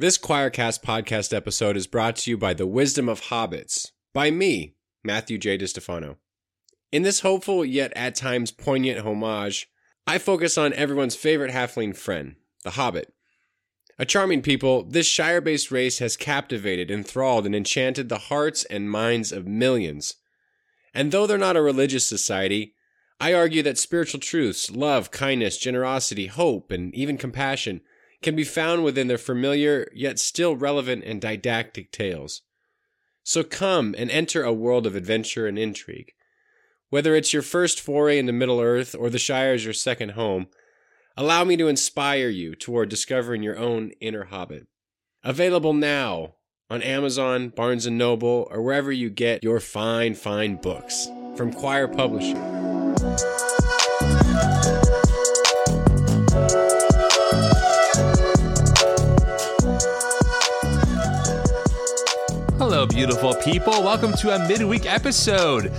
This Quoircast podcast episode is brought to you by The Wisdom of Hobbits, by me, Matthew J. DiStefano. In this hopeful yet at times poignant homage, I focus on everyone's favorite halfling friend, the Hobbit. A charming people, this Shire based race has captivated, enthralled, and enchanted the hearts and minds of millions. And though they're not a religious society, I argue that spiritual truths, love, kindness, generosity, hope, and even compassion can be found within their familiar yet still relevant and didactic tales. So come and enter a world of adventure and intrigue. Whether it's your first foray into Middle Earth or the Shire is your second home, allow me to inspire you toward discovering your own inner hobbit. Available now on Amazon, Barnes & Noble, or wherever you get your fine, fine books from Quoir Publishing. Beautiful people. Welcome to a midweek episode.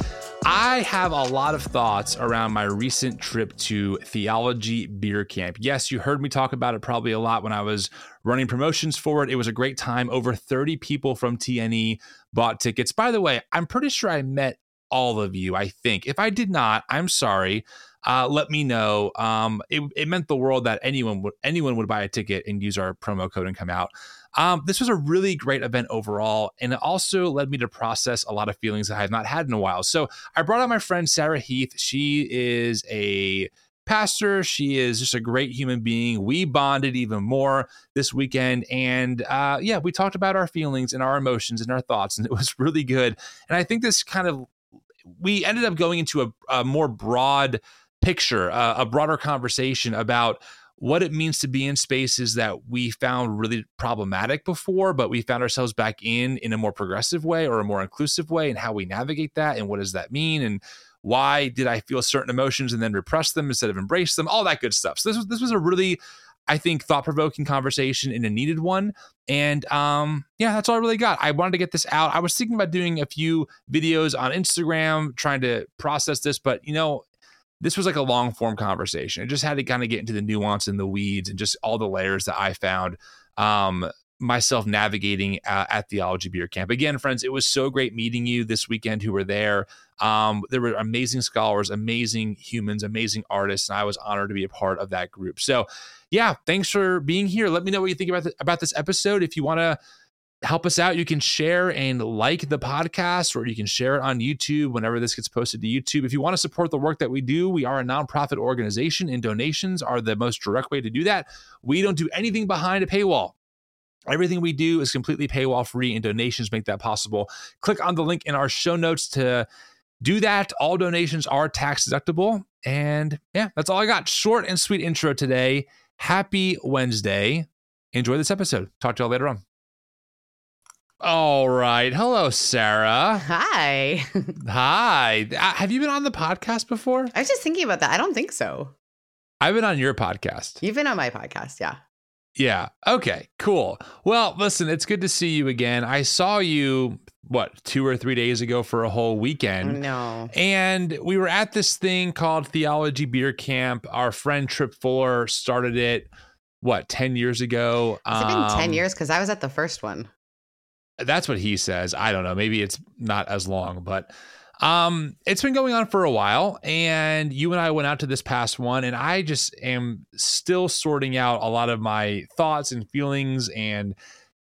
I have a lot of thoughts around my recent trip to Theology Beer Camp. Yes, you heard me talk about it probably a lot when I was running promotions for it. It was a great time. Over 30 people from TNE bought tickets. By the way, I'm pretty sure I met all of you, I think. If I did not, I'm sorry. Uh, let me know. Um, it, it meant the world that anyone would anyone would buy a ticket and use our promo code and come out. Um, this was a really great event overall, and it also led me to process a lot of feelings that I have not had in a while. So I brought out my friend Sarah Heath. She is a pastor. She is just a great human being. We bonded even more this weekend. And uh, yeah, we talked about our feelings and our emotions and our thoughts, and it was really good. And I think this kind of, we ended up going into a, a more broad picture, uh, a broader conversation about what it means to be in spaces that we found really problematic before, but we found ourselves back in in a more progressive way or a more inclusive way, and how we navigate that, and what does that mean, and why did I feel certain emotions and then repress them instead of embrace them, all that good stuff. So this was this was a really I think thought provoking conversation and a needed one. And um, yeah, that's all I really got. I wanted to get this out. I was thinking about doing a few videos on Instagram, trying to process this, but you know, this was like a long form conversation. I just had to kind of get into the nuance and the weeds and just all the layers that I found um, myself navigating uh, at Theology Beer Camp. Again, friends, it was so great meeting you this weekend who were there. Um, there were amazing scholars, amazing humans, amazing artists, and I was honored to be a part of that group. So, yeah, thanks for being here. Let me know what you think about about this episode. If you want to help us out, you can share and like the podcast, or you can share it on YouTube whenever this gets posted to YouTube. If you want to support the work that we do, we are a nonprofit organization, and donations are the most direct way to do that. We don't do anything behind a paywall. Everything we do is completely paywall free, and donations make that possible. Click on the link in our show notes to do that. All donations are tax deductible. And yeah, that's all I got. Short and sweet intro today. Happy Wednesday. Enjoy this episode. Talk to y'all later on. All right. Hello, Sarah. Hi. Hi. Uh, have you been on the podcast before? I was just thinking about that. I don't think so. I've been on your podcast. You've been on my podcast, yeah. Yeah. Okay. Cool. Well, listen, it's good to see you again. I saw you what two or three days ago for a whole weekend. No. And we were at this thing called Theology Beer Camp. Our friend Tripp Fuller started it. What ten years ago? Has it been ten um, years? Because I was at the first one. That's what he says. I don't know. Maybe it's not as long, but um, it's been going on for a while. And you and I went out to this past one, and I just am still sorting out a lot of my thoughts and feelings and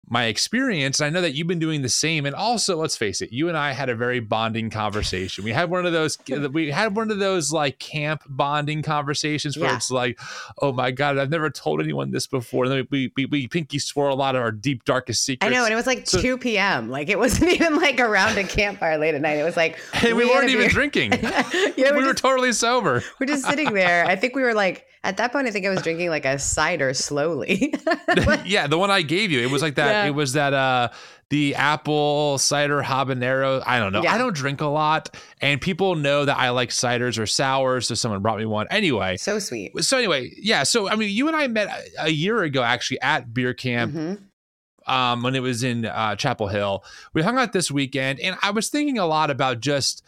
my experience. And I know that you've been doing the same. And also, let's face it, you and I had a very bonding conversation. We had one of those, we had one of those like camp bonding conversations where yeah. it's like, oh my God, I've never told anyone this before. And then we, we, we pinky swore a lot of our deep, darkest secrets. I know. And it was like so, 2 p.m. Like it wasn't even like around a campfire late at night. It was like, and we, we weren't even drinking. yeah, we were, just, totally sober. We're just sitting there. I think we were like, at that point, I think I was drinking like a cider slowly. yeah, the one I gave you. It was like that. Yeah. It was that uh the apple cider habanero. I don't know. Yeah. I don't drink a lot, and people know that I like ciders or sours. So someone brought me one anyway. So sweet. So anyway, yeah. So I mean, you and I met a year ago actually at beer camp. Mm-hmm. Um, when it was in uh, Chapel Hill, we hung out this weekend, and I was thinking a lot about just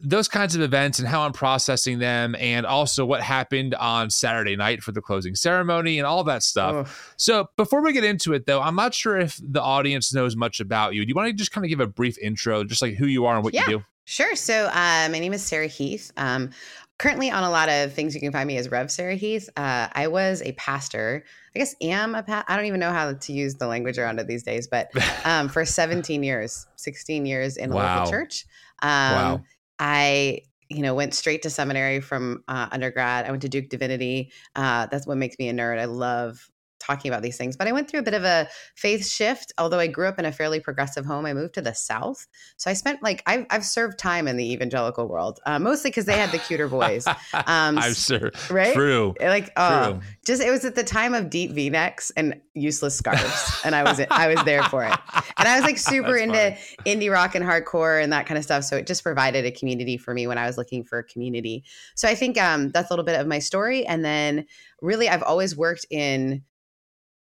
those kinds of events and how I'm processing them, and also what happened on Saturday night for the closing ceremony and all that stuff. Oh. So, before we get into it, though, I'm not sure if the audience knows much about you. Do you want to just kind of give a brief intro, just like who you are and what Yeah. you do? Sure. So uh, my name is Sarah Heath. Um, currently on a lot of things you can find me as Rev Sarah Heath. Uh, I was a pastor. I guess am a pa- I don't even know how to use the language around it these days, but um, for 17 years, 16 years in a Wow. local church. Um, Wow. I you know went straight to seminary from uh, undergrad. I went to Duke Divinity. Uh, that's what makes me a nerd. I love talking about these things. But I went through a bit of a faith shift. Although I grew up in a fairly progressive home, I moved to the South. So I spent like I've, I've served time in the evangelical world, uh, mostly because they had the cuter boys, Um, I'm sure. right? True. Like oh, True. just it was at the time of deep V-necks and useless scarves, and I was I was there for it. And I was like super into indie rock and hardcore and that kind of stuff. So it just provided a community for me when I was looking for a community. So I think um, that's a little bit of my story. And then really, I've always worked in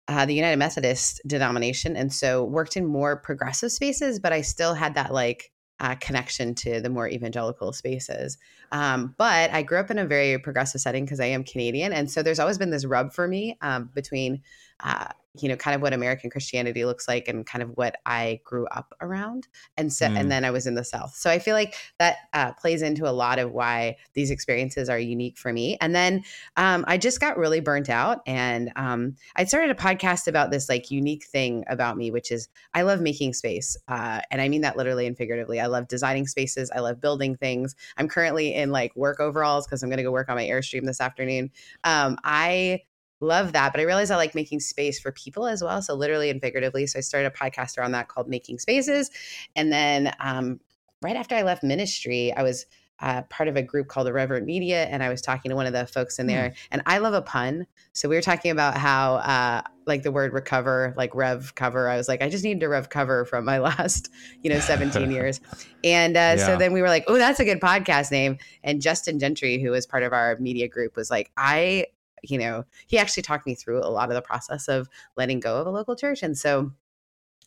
uh, the United Methodist denomination, and so worked in more progressive spaces, but I still had that like uh, connection to the more evangelical spaces. Um, but I grew up in a very progressive setting because I am Canadian, and so there's always been this rub for me um, between, uh, you know, kind of what American Christianity looks like and kind of what I grew up around, and so Mm. and then I was in the South. So I feel like that uh, plays into a lot of why these experiences are unique for me. And then um, I just got really burnt out, and um, I started a podcast about this like unique thing about me, which is I love making space, uh, and I mean that literally and figuratively. I love designing spaces. I love building things. I'm currently in like work overalls because I'm going to go work on my Airstream this afternoon. Um, I love that, but I realized I like making space for people as well. So literally and figuratively. So I started a podcast around that called Making Spaces, and then um, right after I left ministry, I was. Uh, part of a group called Irreverent Media, and I was talking to one of the folks in there, and I love a pun. So we were talking about how, uh, like the word recover, like rev cover. I was like, I just need to rev cover from my last, you know, 17 years. And uh, Yeah. so then we were like, oh, that's a good podcast name. And Justin Gentry, who was part of our media group, was like, I, you know, he actually talked me through a lot of the process of letting go of a local church. And so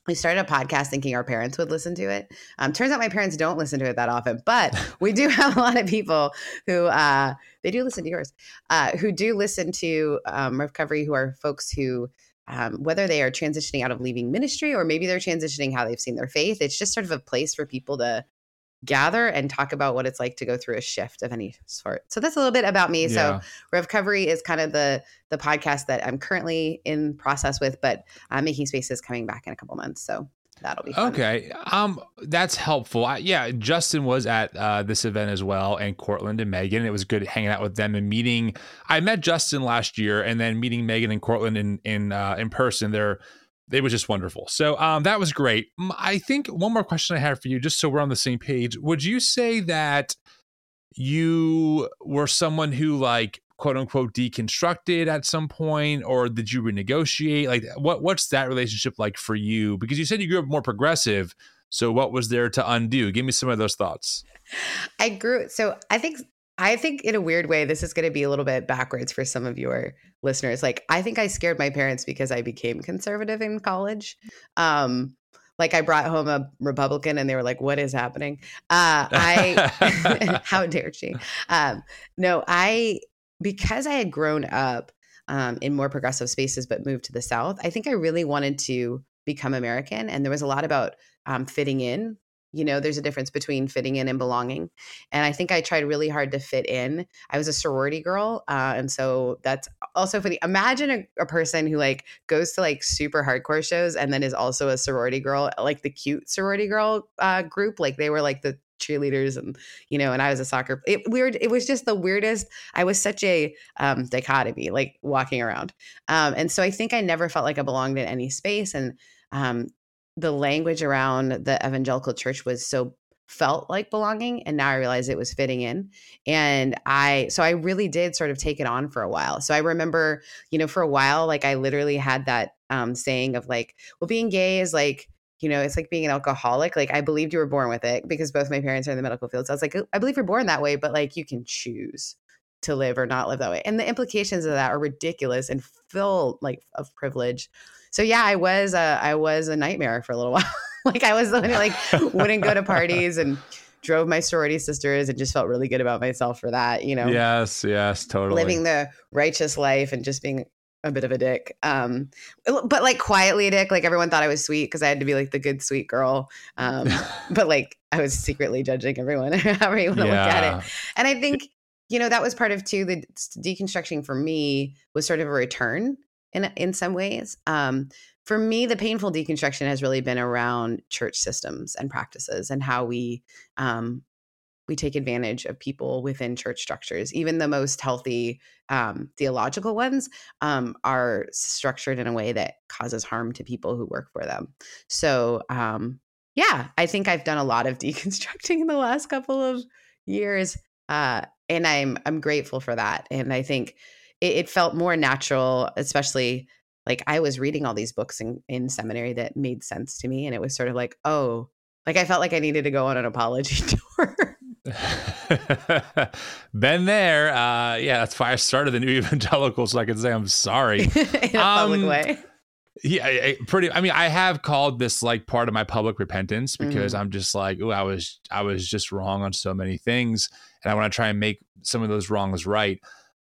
we started a podcast thinking our parents would listen to it. Um, turns out my parents don't listen to it that often, but we do have a lot of people who uh, they do listen to yours, uh, who do listen to um, Revcovery, who are folks who, um, whether they are transitioning out of leaving ministry or maybe they're transitioning how they've seen their faith, it's just sort of a place for people to gather and talk about what it's like to go through a shift of any sort. So that's a little bit about me. So Yeah. Revcovery is kind of the the podcast that I'm currently in process with, but uh, Making Space is coming back in a couple months, so that'll be fun. Okay. Um, that's helpful. I, yeah, Justin was at uh, this event as well, and Cortland and Megan. It was good hanging out with them and meeting. I met Justin last year, and then meeting Megan and Cortland in in uh, in person. They're it was just wonderful. So um, that was great. I think one more question I have for you, just so we're on the same page. Would you say that you were someone who like quote unquote deconstructed at some point or did you renegotiate like what what's that relationship like for you because you said you grew up more progressive so what was there to undo give me some of those thoughts I grew so I think I think in a weird way this is going to be a little bit backwards for some of your listeners. Like I think I scared my parents because I became conservative in college. Um like I brought home a Republican and they were like, "What is happening?" Uh, I how dare she? Um, no, I because I had grown up um, in more progressive spaces but moved to the South. I think I really wanted to become American, and there was a lot about um, fitting in. You know, there's a difference between fitting in and belonging, and I think I tried really hard to fit in. I was a sorority girl, uh, and so that's also funny. Imagine a, a person who like goes to like super hardcore shows and then is also a sorority girl, like the cute sorority girl uh, group. Like they were like the cheerleaders and you know and i was a soccer it weird it was just the weirdest i was such a um dichotomy like walking around um and so i think i never felt like i belonged in any space and um the language around the evangelical church was so felt like belonging and now i realize it was fitting in and i so i really did sort of take it on for a while so i remember you know for a while like i literally had that um saying of like well being gay is like you know, it's like being an alcoholic. Like I believed you were born with it because both my parents are in the medical field. So I was like, "Oh, I believe you're born that way, but like you can choose to live or not live that way. And the implications of that are ridiculous and full like of privilege. So yeah, I was a I was a nightmare for a little while. like I was the one who like wouldn't go to parties and drove my sorority sisters and just felt really good about myself for that, you know. Yes, yes, totally. Living the righteous life and just being a bit of a dick. Um, but like quietly a dick. Like everyone thought I was sweet because I had to be like the good sweet girl. Um, but like I was secretly judging everyone, however you want to yeah. look at it. And I think you know that was part of too the deconstructing for me was sort of a return in in some ways. Um, for me, the painful deconstruction has really been around church systems and practices and how we um, we take advantage of people within church structures. Even the most healthy um, theological ones um, are structured in a way that causes harm to people who work for them. So, um, yeah, I think I've done a lot of deconstructing in the last couple of years, uh, and I'm I'm grateful for that. And I think it, it felt more natural, especially like I was reading all these books in, in seminary that made sense to me. And it was sort of like, oh, like I felt like I needed to go on an apology tour. Been there. Uh, yeah, that's why I started the new evangelical so I could say I'm sorry. in a um, public way. Yeah, pretty. I mean, I have called this like part of my public repentance because mm-hmm. I'm just like, oh, I was, I was just wrong on so many things, and I want to try and make some of those wrongs right.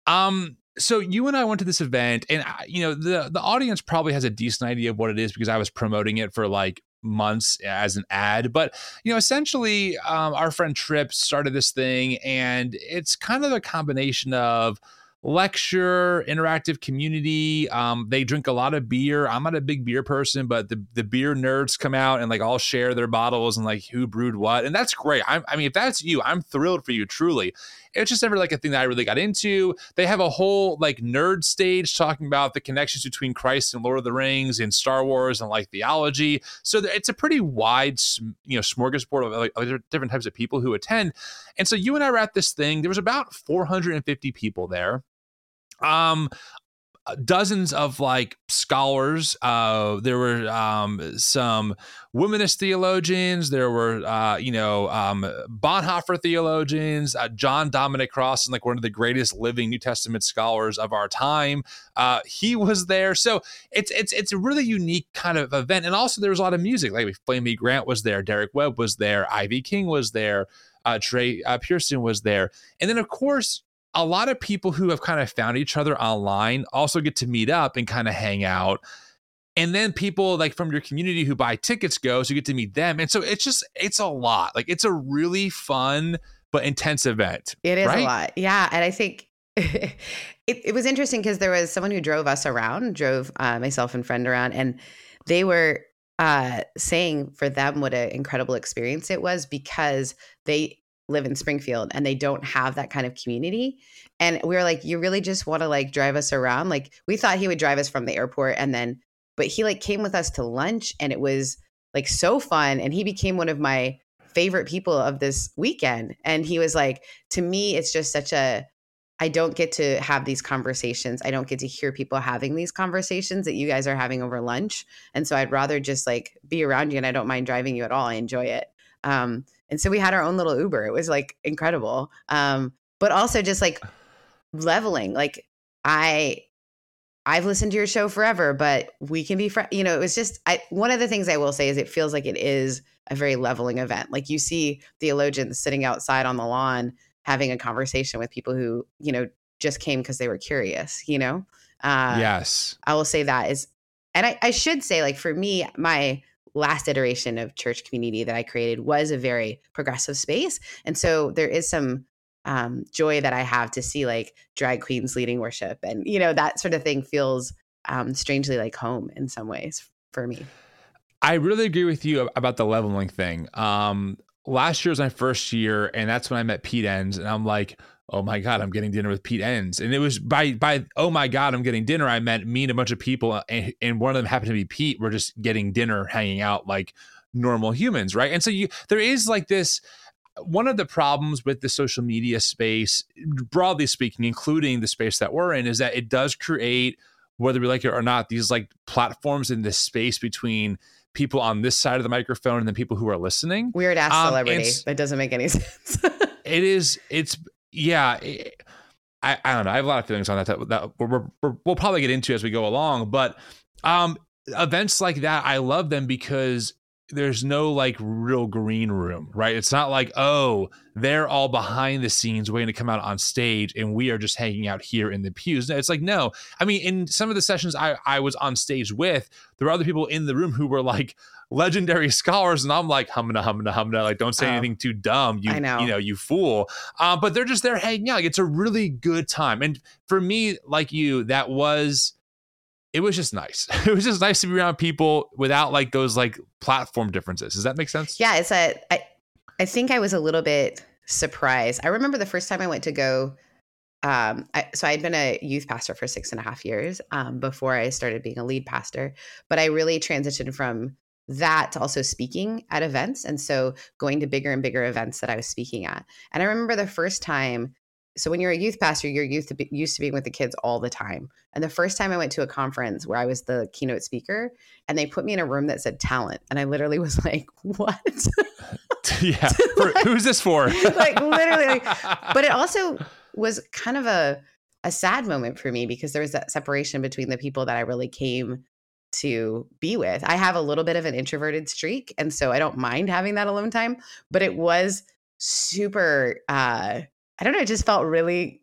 Um, so you and I went to this event, and you know the the audience probably has a decent idea of what it is because I was promoting it for like months as an ad. But you know, essentially, um, our friend Tripp started this thing, and it's kind of a combination of lecture, interactive community. Um, they drink a lot of beer. I'm not a big beer person, but the, the beer nerds come out and like all share their bottles and like who brewed what. And that's great. I'm, I mean, if that's you, I'm thrilled for you, truly. It's just never like a thing that I really got into. They have a whole like nerd stage talking about the connections between Christ and Lord of the Rings and Star Wars and like theology. So it's a pretty wide, you know, smorgasbord of like different types of people who attend. And so you and I were at this thing. There was about 450 people there um, dozens of like scholars. Uh, there were um, some womanist theologians. There were, uh, you know, um, Bonhoeffer theologians. Uh, John Dominic Cross Crossan, like one of the greatest living New Testament scholars of our time. Uh, he was there, so it's it's it's a really unique kind of event. And also, there was a lot of music. Like Flamy Grant was there, Derek Webb was there, Ivy King was there. Uh, Trey uh, Pearson was there. And then, of course, a lot of people who have kind of found each other online also get to meet up and kind of hang out. And then people like from your community who buy tickets go, so you get to meet them. And so it's just, it's a lot. Like it's a really fun but intense event. It is right? a lot. Yeah. And I think it, it was interesting because there was someone who drove us around, drove uh, myself and friend around, and they were uh, saying for them what an incredible experience it was because they live in Springfield and they don't have that kind of community. And we were like, you really just want to like drive us around? Like we thought he would drive us from the airport and then, but he like came with us to lunch and it was like so fun. And he became one of my favorite people of this weekend. And he was like, to me, it's just such a, I don't get to have these conversations. I don't get to hear people having these conversations that you guys are having over lunch. And so I'd rather just like be around you and I don't mind driving you at all. I enjoy it. Um, and so we had our own little Uber. It was like incredible. Um, but also just like leveling. Like I I've listened to your show forever, but we can be friends. You know, it was just I one of the things I will say is it feels like it is a very leveling event. Like you see theologians sitting outside on the lawn having a conversation with people who, you know, just came because they were curious, you know? Uh, yes. I will say that is, and I, I should say, like, for me, my last iteration of church community that I created was a very progressive space. And so there is some um, joy that I have to see like drag queens leading worship and, you know, that sort of thing feels um, strangely like home in some ways for me. I really agree with you about the leveling thing. Um, last year was my first year, and that's when I met Pete Enns, and I'm like, oh my god i'm getting dinner with pete enns and it was by by oh my god i'm getting dinner i meant me and a bunch of people and, and one of them happened to be pete. We're just getting dinner hanging out like normal humans right? And so you there is like this one of the problems with the social media space broadly speaking including the space that we're in is that it does create whether we like it or not these like platforms in this space between people on this side of the microphone and the people who are listening. Weird ass um, celebrity that doesn't make any sense. It is it's yeah, eh, I, I don't know. I have a lot of feelings on that that, that we will probably get into as we go along. But um, events like that, I love them because there's no like real green room, right? It's not like, oh, they're all behind the scenes waiting to come out on stage and we are just hanging out here in the pews. It's like, no. I mean, in some of the sessions I, I was on stage with, there were other people in the room who were like legendary scholars, and I'm like, humna, humna, humna, like, don't say oh, anything too dumb. You, know. you know, you fool. Uh, but they're just there hanging out. Like, it's a really good time. And for me, like you, that was it was just nice. It was just nice to be around people without like those like platform differences. Does that make sense? Yeah, it's a. I, I think I was a little bit surprised. I remember the first time I went to go. Um, I, so I had been a youth pastor for six and a half years um, before I started being a lead pastor, but I really transitioned from that to also speaking at events, and so going to bigger and bigger events that I was speaking at. And I remember the first time so when you're a youth pastor, you're used to, be, used to being with the kids all the time. And the first time I went to a conference where I was the keynote speaker, and they put me in a room that said talent, and I literally was like, "What? yeah, for, who's this for?" like literally. Like, but it also was kind of a a sad moment for me because there was that separation between the people that I really came to be with. I have a little bit of an introverted streak, and so I don't mind having that alone time. But it was super. uh I don't know, it just felt really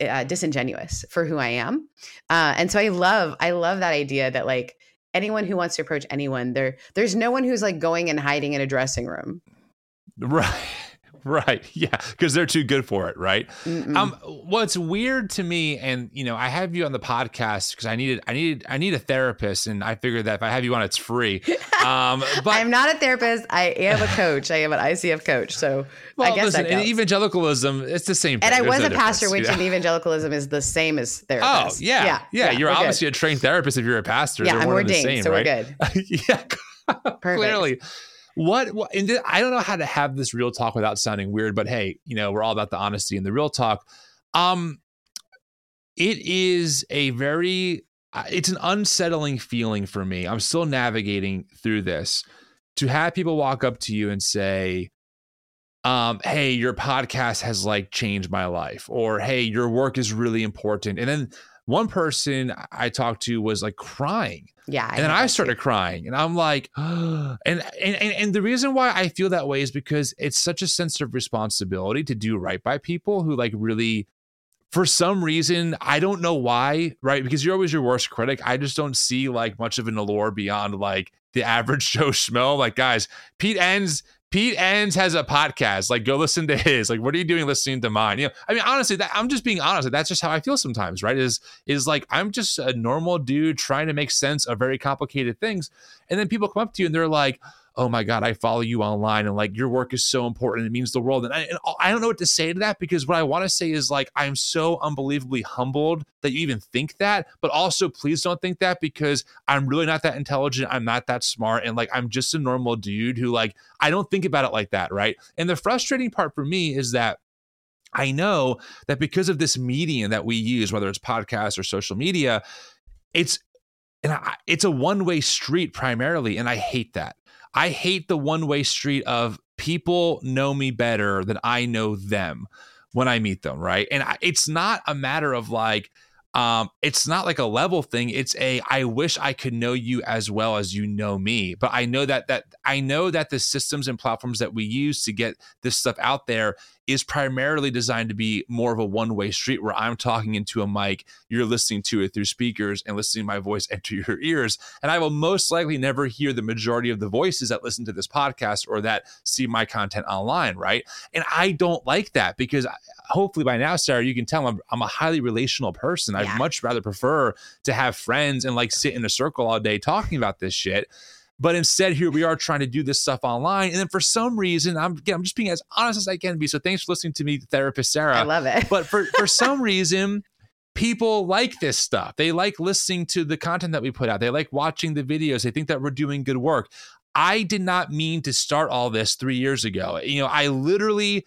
uh, disingenuous for who I am. Uh, and so I love, I love that idea that like anyone who wants to approach anyone, there, there's no one who's like going and hiding in a dressing room. Right. Right. Yeah. Because they're too good for it. Right. Mm-mm. Um, what's weird to me, and you know, I have you on the podcast because I needed, I needed, I need a therapist, and I figured that if I have you on, it's free. Um, but I'm not a therapist. I am a coach. I am an ICF coach. So well, I guess listen, in evangelicalism, it's the same. Thing. And I There's was no a pastor, which yeah. in evangelicalism is the same as therapist. Oh yeah, yeah. yeah, yeah you're obviously good. a trained therapist if you're a pastor. Yeah, They're I'm ordained, same, so right? we're good. yeah, clearly. What, what and I don't know how to have this real talk without sounding weird, but hey, you know, we're all about the honesty and the real talk. Um, it is a very it's an unsettling feeling for me. I'm still navigating through this to have people walk up to you and say, um, hey, your podcast has like changed my life, or hey, your work is really important. And then one person I talked to was like crying. Yeah. I and then I started too. crying and I'm like, and, and, and, and the reason why I feel that way is because it's such a sense of responsibility to do right by people who like really, for some reason, I don't know why, right? Because you're always your worst critic. I just don't see like much of an allure beyond like the average Joe Schmo. Like, guys, Pete Enns Pete Enns has a podcast. Like, go listen to his. Like, what are you doing listening to mine? You know, I mean, honestly, that, I'm just being honest. That's just how I feel sometimes, right? Is is like I'm just a normal dude trying to make sense of very complicated things, and then people come up to you and they're like, oh my God, I follow you online and like your work is so important. It means the world. And I, and I don't know what to say to that because what I want to say is like, I'm so unbelievably humbled that you even think that. But also, please don't think that because I'm really not that intelligent. I'm not that smart. And like, I'm just a normal dude who like, I don't think about it like that. Right. And the frustrating part for me is that. I know that because of this medium that we use, whether it's podcasts or social media, it's and I, it's a one way street primarily, and I hate that. I hate the one way street of people know me better than I know them when I meet them, right? And I, it's not a matter of like, um, it's not like a level thing. It's a I wish I could know you as well as you know me. But I know that that I know that the systems and platforms that we use to get this stuff out there is primarily designed to be more of a one way street where I'm talking into a mic, you're listening to it through speakers and listening my voice enter your ears. And I will most likely never hear the majority of the voices that listen to this podcast or that see my content online, right? And I don't like that because hopefully by now, Sarah, you can tell I'm, I'm a highly relational person. Yeah. I'd much rather prefer to have friends and like sit in a circle all day talking about this shit but instead, here we are trying to do this stuff online. And then for some reason, I'm again, I'm just being as honest as I can be. So thanks for listening to me, therapist Sarah. I love it. But for for some reason, people like this stuff. They like listening to the content that we put out. They like watching the videos. They think that we're doing good work. I did not mean to start all this three years ago. You know, I literally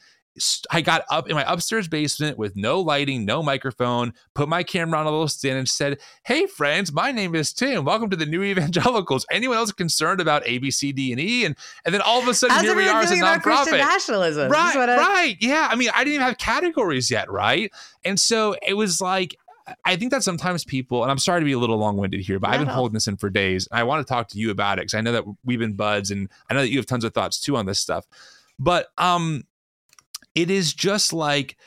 I got up in my upstairs basement with no lighting, no microphone, put my camera on a little stand and said, Hey, friends, my name is Tim. Welcome to the New Evangelicals. Anyone else concerned about A, B, C, D, and E? And, and then all of a sudden, here we are as a nonprofit. nationalism. Right, I- right. Yeah. I mean, I didn't even have categories yet, right? And so it was like, I think that sometimes people, and I'm sorry to be a little long winded here, but I've been holding this in for days. I want to talk to you about it because I know that we've been buds, and I know that you have tons of thoughts too on this stuff. But um, it is just like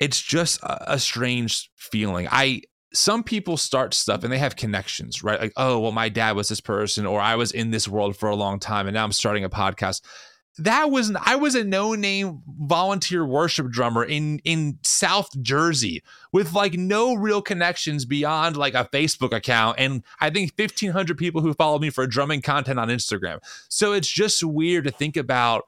it's just a, a strange feeling. I some people start stuff and they have connections, right? Like, oh, well, my dad was this person, or I was in this world for a long time, and now I'm starting a podcast. That was I was a no-name volunteer worship drummer in in South Jersey with like no real connections beyond like a Facebook account and I think 1500 people who followed me for drumming content on Instagram. So it's just weird to think about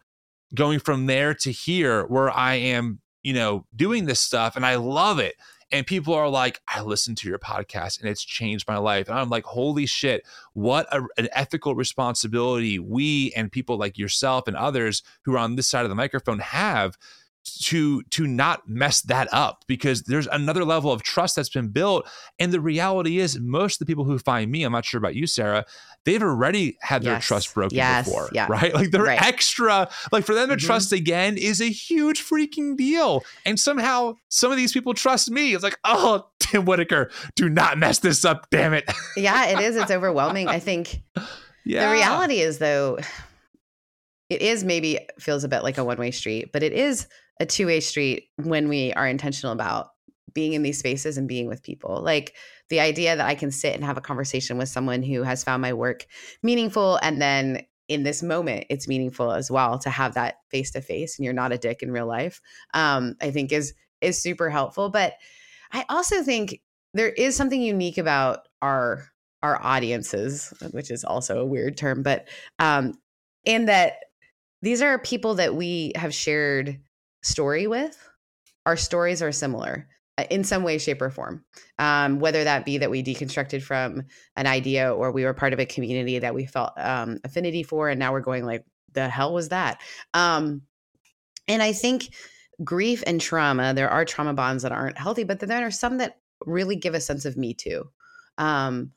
going from there to here where I am, you know, doing this stuff and I love it. And people are like, I listened to your podcast and it's changed my life. And I'm like, holy shit, what a, an ethical responsibility we and people like yourself and others who are on this side of the microphone have to to not mess that up because there's another level of trust that's been built and the reality is most of the people who find me i'm not sure about you sarah they've already had their Yes. trust broken Yes. before Yeah. right like they're Right. extra like for them to Mhm. trust again is a huge freaking deal and somehow some of these people trust me it's like oh tim whitaker do not mess this up damn it yeah, it is. It's overwhelming. I think yeah the reality is though it is maybe feels a bit like a one-way street but it is a two-way street when we are intentional about being in these spaces and being with people. Like the idea that i can sit and have a conversation with someone who has found my work meaningful and then in this moment it's meaningful as well to have that face to face and you're not a dick in real life um, i think is is super helpful. But i also think there is something unique about our our audiences which is also a weird term but um in that these are people that we have shared story with our stories are similar uh, in some way shape or form. Um, whether that be that we deconstructed from an idea or we were part of a community that we felt um, affinity for and now we're going like the hell was that? Um, and i think grief and trauma there are trauma bonds that aren't healthy but then there are some that really give a sense of me too. Um,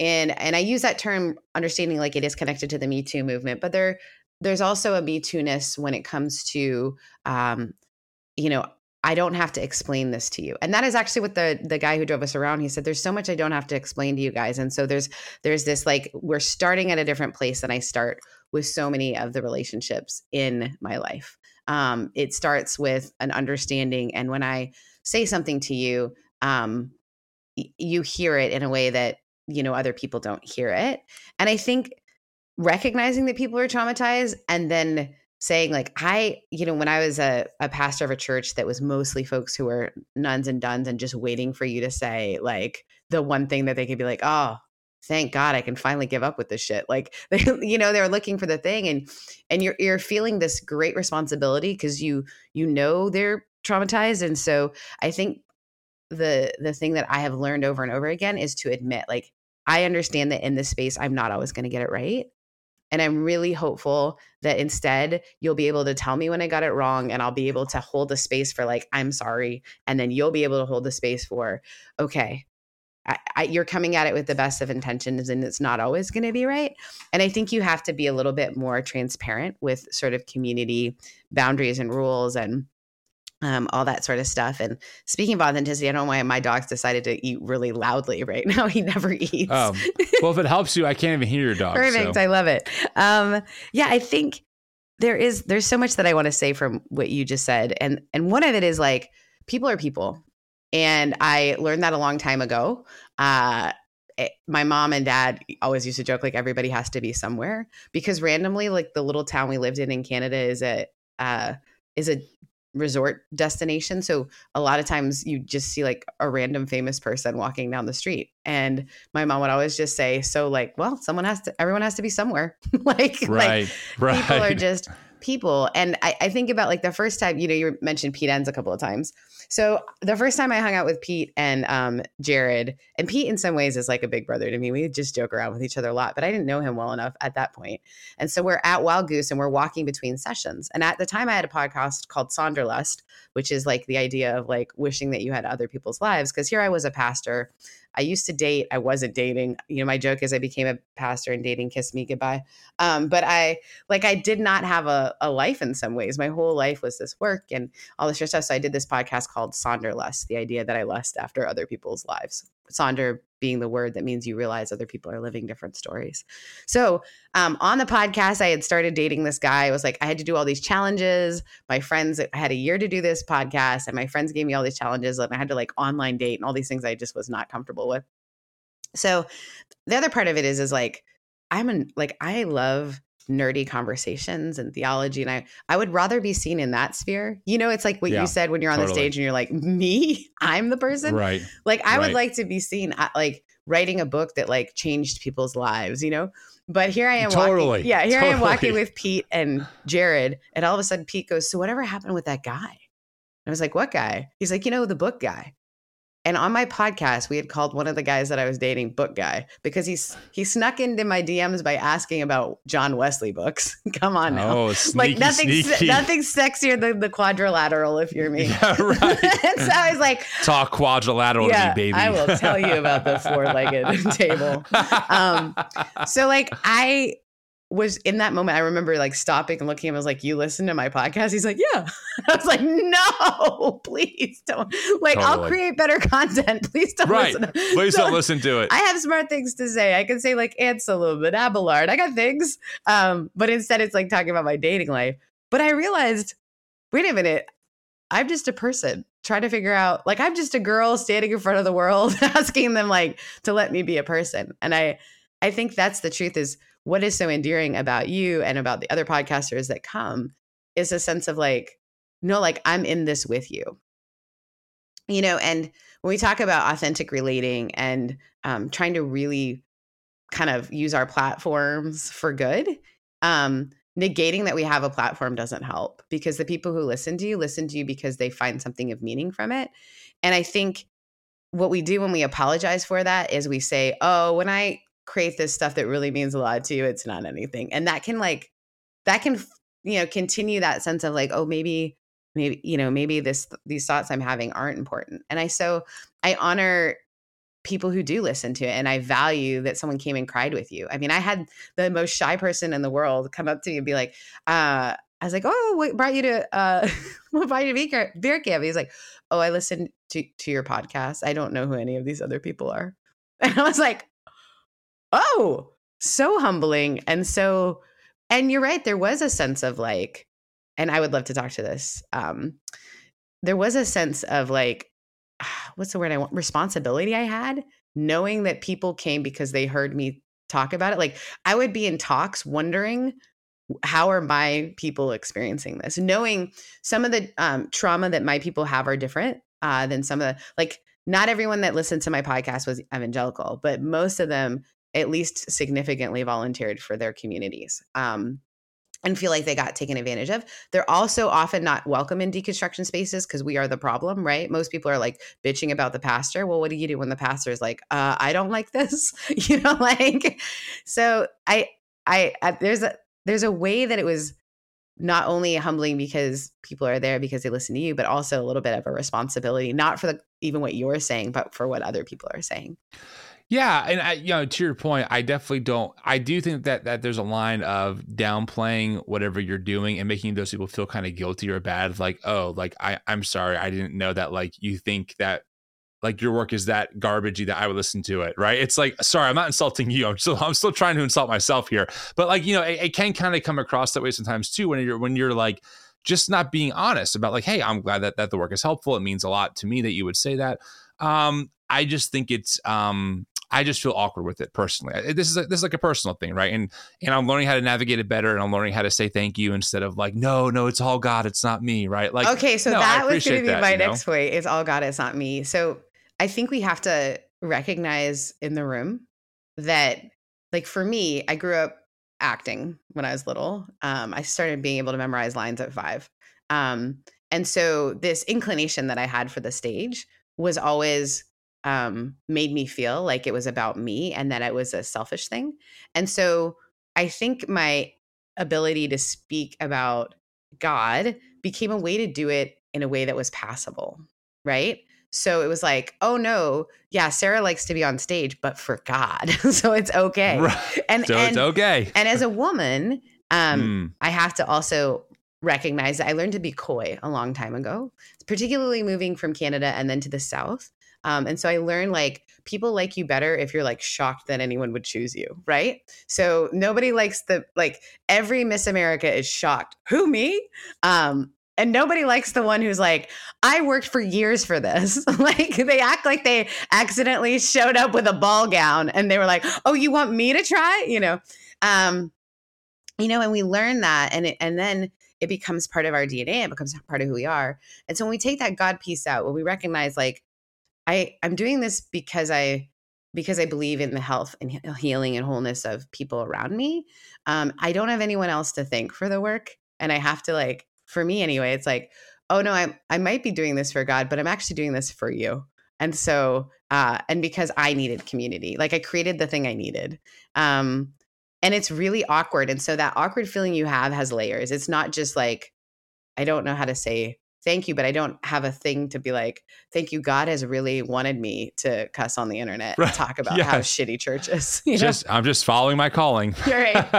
and and i use that term understanding like it is connected to the me too movement but there there's also a me too-ness when it comes to um, you know I don't have to explain this to you. And that is actually what the the guy who drove us around he said there's so much I don't have to explain to you guys. And so there's there's this like we're starting at a different place than I start with so many of the relationships in my life. Um it starts with an understanding and when I say something to you um y- you hear it in a way that you know other people don't hear it. And I think recognizing that people are traumatized and then saying like i you know when i was a, a pastor of a church that was mostly folks who were nones and dones and just waiting for you to say like the one thing that they could be like oh thank god i can finally give up with this shit. Like they you know they're looking for the thing and and you're you're feeling this great responsibility because you you know they're traumatized. And so i think the the thing that i have learned over and over again is to admit like i understand that in this space i'm not always going to get it right and I'm really hopeful that instead you'll be able to tell me when I got it wrong and I'll be able to hold the space for like, I'm sorry. And then you'll be able to hold the space for, okay, I, I, you're coming at it with the best of intentions and it's not always going to be right. And I think you have to be a little bit more transparent with sort of community boundaries and rules and um, all that sort of stuff. And speaking of authenticity, I don't know why my dog's decided to eat really loudly right now. He never eats. Oh, well, if it helps you, I can't even hear your dog. Perfect. so- I love it. Um, yeah, I think there is there's so much that I want to say from what you just said, and and one of it is like people are people, and I learned that a long time ago. Uh, it- my mom and dad always used to joke like everybody has to be somewhere because randomly, like the little town we lived in in Canada is a uh, is a resort destination. So a lot of times you just see like a random famous person walking down the street. And my mom would always just say, so like, well, someone has to, everyone has to be somewhere. like, like Right, right. people are just people. And I, I think about like the first time, you know, you mentioned Pete Enns a couple of times. So the first time I hung out with Pete and um, Jared, and Pete in some ways is like a big brother to me. We just joke around with each other a lot, but I didn't know him well enough at that point. And so we're at Wild Goose and we're walking between sessions. And at the time, I had a podcast called Sonderlust, which is like the idea of like wishing that you had other people's lives. Because here I was a pastor I used to date. I wasn't dating. You know, my joke is I became a pastor and dating kissed me goodbye. Um, but I like I did not have a, a life in some ways. My whole life was this work and all this stuff. So I did this podcast called Sonderlust, the idea that I lust after other people's lives. Sonder being the word that means you realize other people are living different stories. So, um, on the podcast, I had started dating this guy. I was like, I had to do all these challenges. My friends, I had a year to do this podcast, and my friends gave me all these challenges, and I had to like online date and all these things I just was not comfortable with. So, the other part of it is, is like, I'm an like, I love nerdy conversations and theology and I I would rather be seen in that sphere. You know, it's like what Yeah, you said when you're on the stage and you're like, "Me? I'm the person?" Right. Like I would like to be seen at, like writing a book that like changed people's lives, you know? But here I am Totally, walking. Yeah, here I am walking with Pete and Jared and all of a sudden Pete goes, "So whatever happened with that guy?" And I was like, "What guy?" He's like, "You know, the book guy." And on my podcast, we had called one of the guys that I was dating Book Guy because he's he snuck into my DMs by asking about John Wesley books. Come on now. Oh, like sneaky, nothing, sneaky. nothing sexier than the quadrilateral if you're me. Yeah, right. and so I was like, Talk quadrilateral to me, baby. I will tell you about the four-legged table. Um, so like I was in that moment, I remember like stopping and looking at him. I was like, "You listen to my podcast?" He's like, "Yeah." I was like, "No, please don't. Like, I'll create better content. Please don't right. listen." Please So- don't listen to it. I have smart things to say. I can say like Anselm and Abelard. I got things. Um, but instead it's like talking about my dating life. But I realized, wait a minute, I'm just a person trying to figure out like I'm just a girl standing in front of the world asking them like to let me be a person. And I I think that's the truth is what is so endearing about you and about the other podcasters that come is a sense of like, no, like I'm in this with you. You know, and when we talk about authentic relating and um, trying to really kind of use our platforms for good, um, negating that we have a platform doesn't help because the people who listen to you listen to you because they find something of meaning from it. And I think what we do when we apologize for that is we say, oh, when I create this stuff that really means a lot to you, it's not anything. And that can like, that can, you know, continue that sense of like, oh, maybe maybe you know maybe this these thoughts i'm having aren't important and i so i honor people who do listen to it and i value that someone came and cried with you i mean i had the most shy person in the world come up to me and be like uh I was like, "Oh, what brought you to uh, what brought you to beer, beer camp?" He's like, "Oh, I listened to to your podcast. I don't know who any of these other people are." And I was like, "Oh, so humbling and so." And you're right. There was a sense of like, and I would love to talk to this. Um, there was a sense of like, what's the word I want? Responsibility I had, knowing that people came because they heard me talk about it. Like I would be in talks wondering how are my people experiencing this, knowing some of the um, trauma that my people have are different uh, than some of the like. Not everyone that listened to my podcast was evangelical, but most of them at least significantly volunteered for their communities. Um, and feel like they got taken advantage of. They're also often not welcome in deconstruction spaces because we are the problem, right? Most people are like bitching about the pastor. Well, what do you do when the pastor is like, uh, I don't like this, you know, like. So I, I, I, there's a there's a way that it was not only humbling because people are there because they listen to you, but also a little bit of a responsibility, not for the even what you're saying, but for what other people are saying. Yeah, and I, you know, to your point, I definitely don't. I do think that that there's a line of downplaying whatever you're doing and making those people feel kind of guilty or bad. Like, oh, like I, I'm sorry, I didn't know that. Like, you think that like your work is that garbagey that I would listen to it, right? It's like, sorry, I'm not insulting you. I'm still, I'm still trying to insult myself here. But like, you know, it, it can kind of come across that way sometimes too when you're when you're like just not being honest about like, hey, I'm glad that that the work is helpful. It means a lot to me that you would say that. Um, I just think it's um I just feel awkward with it personally. This is a, this is like a personal thing, right? And and I'm learning how to navigate it better, and I'm learning how to say thank you instead of like, no, no, it's all God, it's not me, right? Like, okay, so no, that was going to be that, my you know? next point. It's all God, it's not me. So I think we have to recognize in the room that, like, for me, I grew up acting when I was little. Um, I started being able to memorize lines at five. Um, and so this inclination that I had for the stage was always um, made me feel like it was about me and that it was a selfish thing. And so I think my ability to speak about God became a way to do it in a way that was passable, right? So it was like, oh no, yeah, Sarah likes to be on stage, but for God. so it's okay. Right. And So and, it's okay. and as a woman, um, Mm. I have to also recognize that I learned to be coy a long time ago, particularly moving from Canada and then to the South. Um, and so I learned like people like you better if you're like shocked that anyone would choose you, right? So nobody likes the like every Miss America is shocked. Who me? Um, and nobody likes the one who's like, I worked for years for this. like they act like they accidentally showed up with a ball gown and they were like, "Oh, you want me to try?" You know. Um, you know, and we learn that, and it, and then it becomes part of our DNA. It becomes part of who we are. And so when we take that God piece out, when we recognize, like, I I'm doing this because I because I believe in the health and healing and wholeness of people around me. Um, I don't have anyone else to thank for the work, and I have to like, for me anyway, it's like, oh no, I I might be doing this for God, but I'm actually doing this for you. And so, uh, and because I needed community, like I created the thing I needed. Um, and it's really awkward. And so that awkward feeling you have has layers. It's not just like, I don't know how to say thank you, but I don't have a thing to be like, thank you. God has really wanted me to cuss on the internet and talk about how shitty church is. You know? Just I'm just following my calling. right.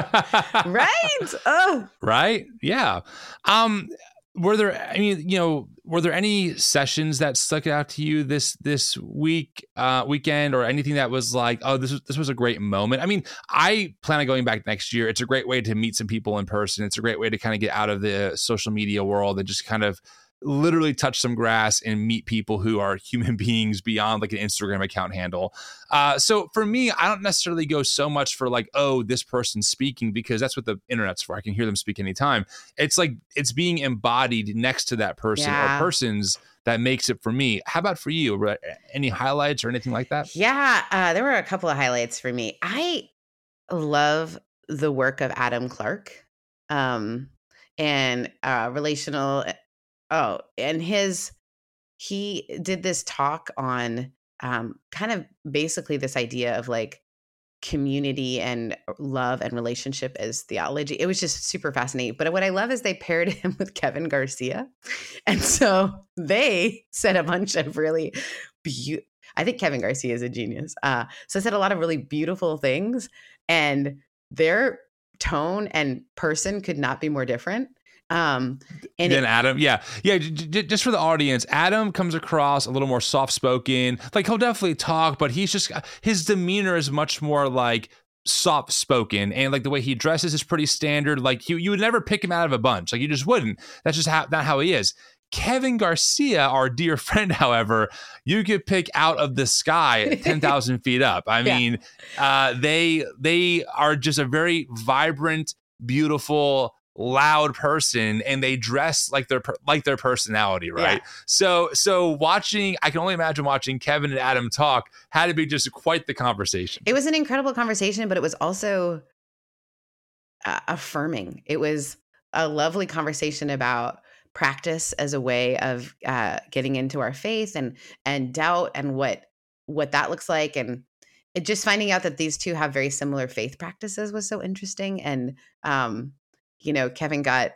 right. Oh, right? Yeah. Um were there I mean, you know, were there any sessions that stuck out to you this this week uh weekend or anything that was like, oh, this was this was a great moment? I mean, I plan on going back next year. It's a great way to meet some people in person. It's a great way to kind of get out of the social media world and just kind of literally touch some grass and meet people who are human beings beyond like an Instagram account handle. Uh, so for me, I don't necessarily go so much for like, oh, this person's speaking because that's what the internet's for. I can hear them speak anytime. It's like it's being embodied next to that person Yeah. or persons that makes it for me. How about for you? Any highlights or anything like that? Yeah, uh, there were a couple of highlights for me. I love the work of Adam Clark, um, and uh, relational. Oh, and his he did this talk on um, kind of basically this idea of like community and love and relationship as theology. It was just super fascinating. But what I love is they paired him with Kevin Garcia. And so they said a bunch of really beautiful, I think Kevin Garcia is a genius. Uh, so said a lot of really beautiful things. And their tone and person could not be more different. Um, and then it- Adam, yeah, yeah. j- j- just for the audience, Adam comes across a little more soft spoken. Like he'll definitely talk, but he's just his demeanor is much more like soft spoken, and like the way he dresses is pretty standard. Like you, you would never pick him out of a bunch. Like you just wouldn't. That's just how not how he is. Kevin Garcia, our dear friend, however, you could pick out of the sky ten thousand feet up. I Yeah. mean, uh, they they are just a very vibrant, beautiful, loud person, and they dress like their like their personality, right? So so watching, I can only imagine watching Kevin and Adam talk had to be just quite the conversation. It was an incredible conversation, but it was also uh, affirming. It was a lovely conversation about practice as a way of uh, getting into our faith and and doubt and what what that looks like and it just finding out that these two have very similar faith practices was so interesting and um you know kevin got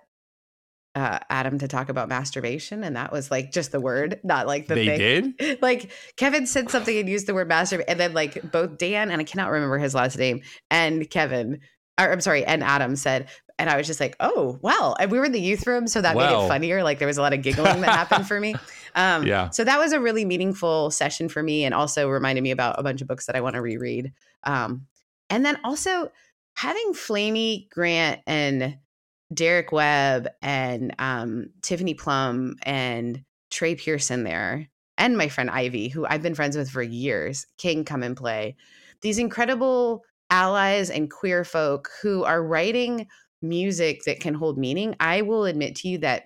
uh adam to talk about masturbation and that was like just the word not like the thing. they thing did. like Kevin said something and used the word masturbate, and then like both Dan and I cannot remember his last name and Kevin, or I'm sorry, and Adam said, and I was just like, oh wow, and we were in the youth room, so that made it funnier. Like there was a lot of giggling that happened for me. Um, Yeah. So that was a really meaningful session for me, and also reminded me about a bunch of books that I want to reread. Um, and then also having Flamy Grant and Derek Webb and um, Tiffany Plum and Trey Pearson there, and my friend Ivy, who I've been friends with for years, King come and play. These incredible allies and queer folk who are writing music that can hold meaning. I will admit to you that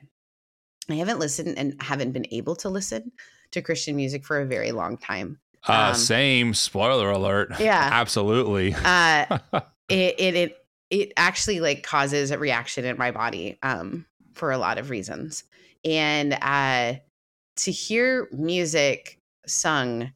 I haven't listened and haven't been able to listen to Christian music for a very long time. Uh, Um, same. Spoiler alert. Yeah. absolutely. Uh, it, it it it actually like causes a reaction in my body um for a lot of reasons and uh to hear music sung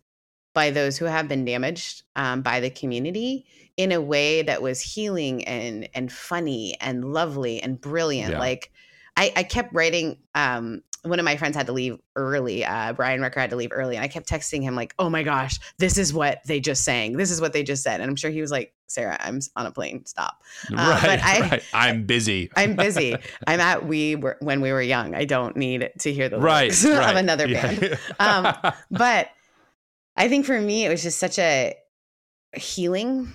by those who have been damaged um, by the community in a way that was healing and and funny and lovely and brilliant Yeah. like I, I kept writing. Um, one of my friends had to leave early. Uh, Brian Rucker had to leave early, and I kept texting him like, "Oh my gosh, this is what they just sang. This is what they just said." And I'm sure he was like, "Sarah, I'm on a plane. Stop." Uh, right, but I- right. I'm busy. I'm busy. I'm at we were when we were young. I don't need to hear the right, lyrics right. of another band. Yeah. Um, But I think for me, it was just such a healing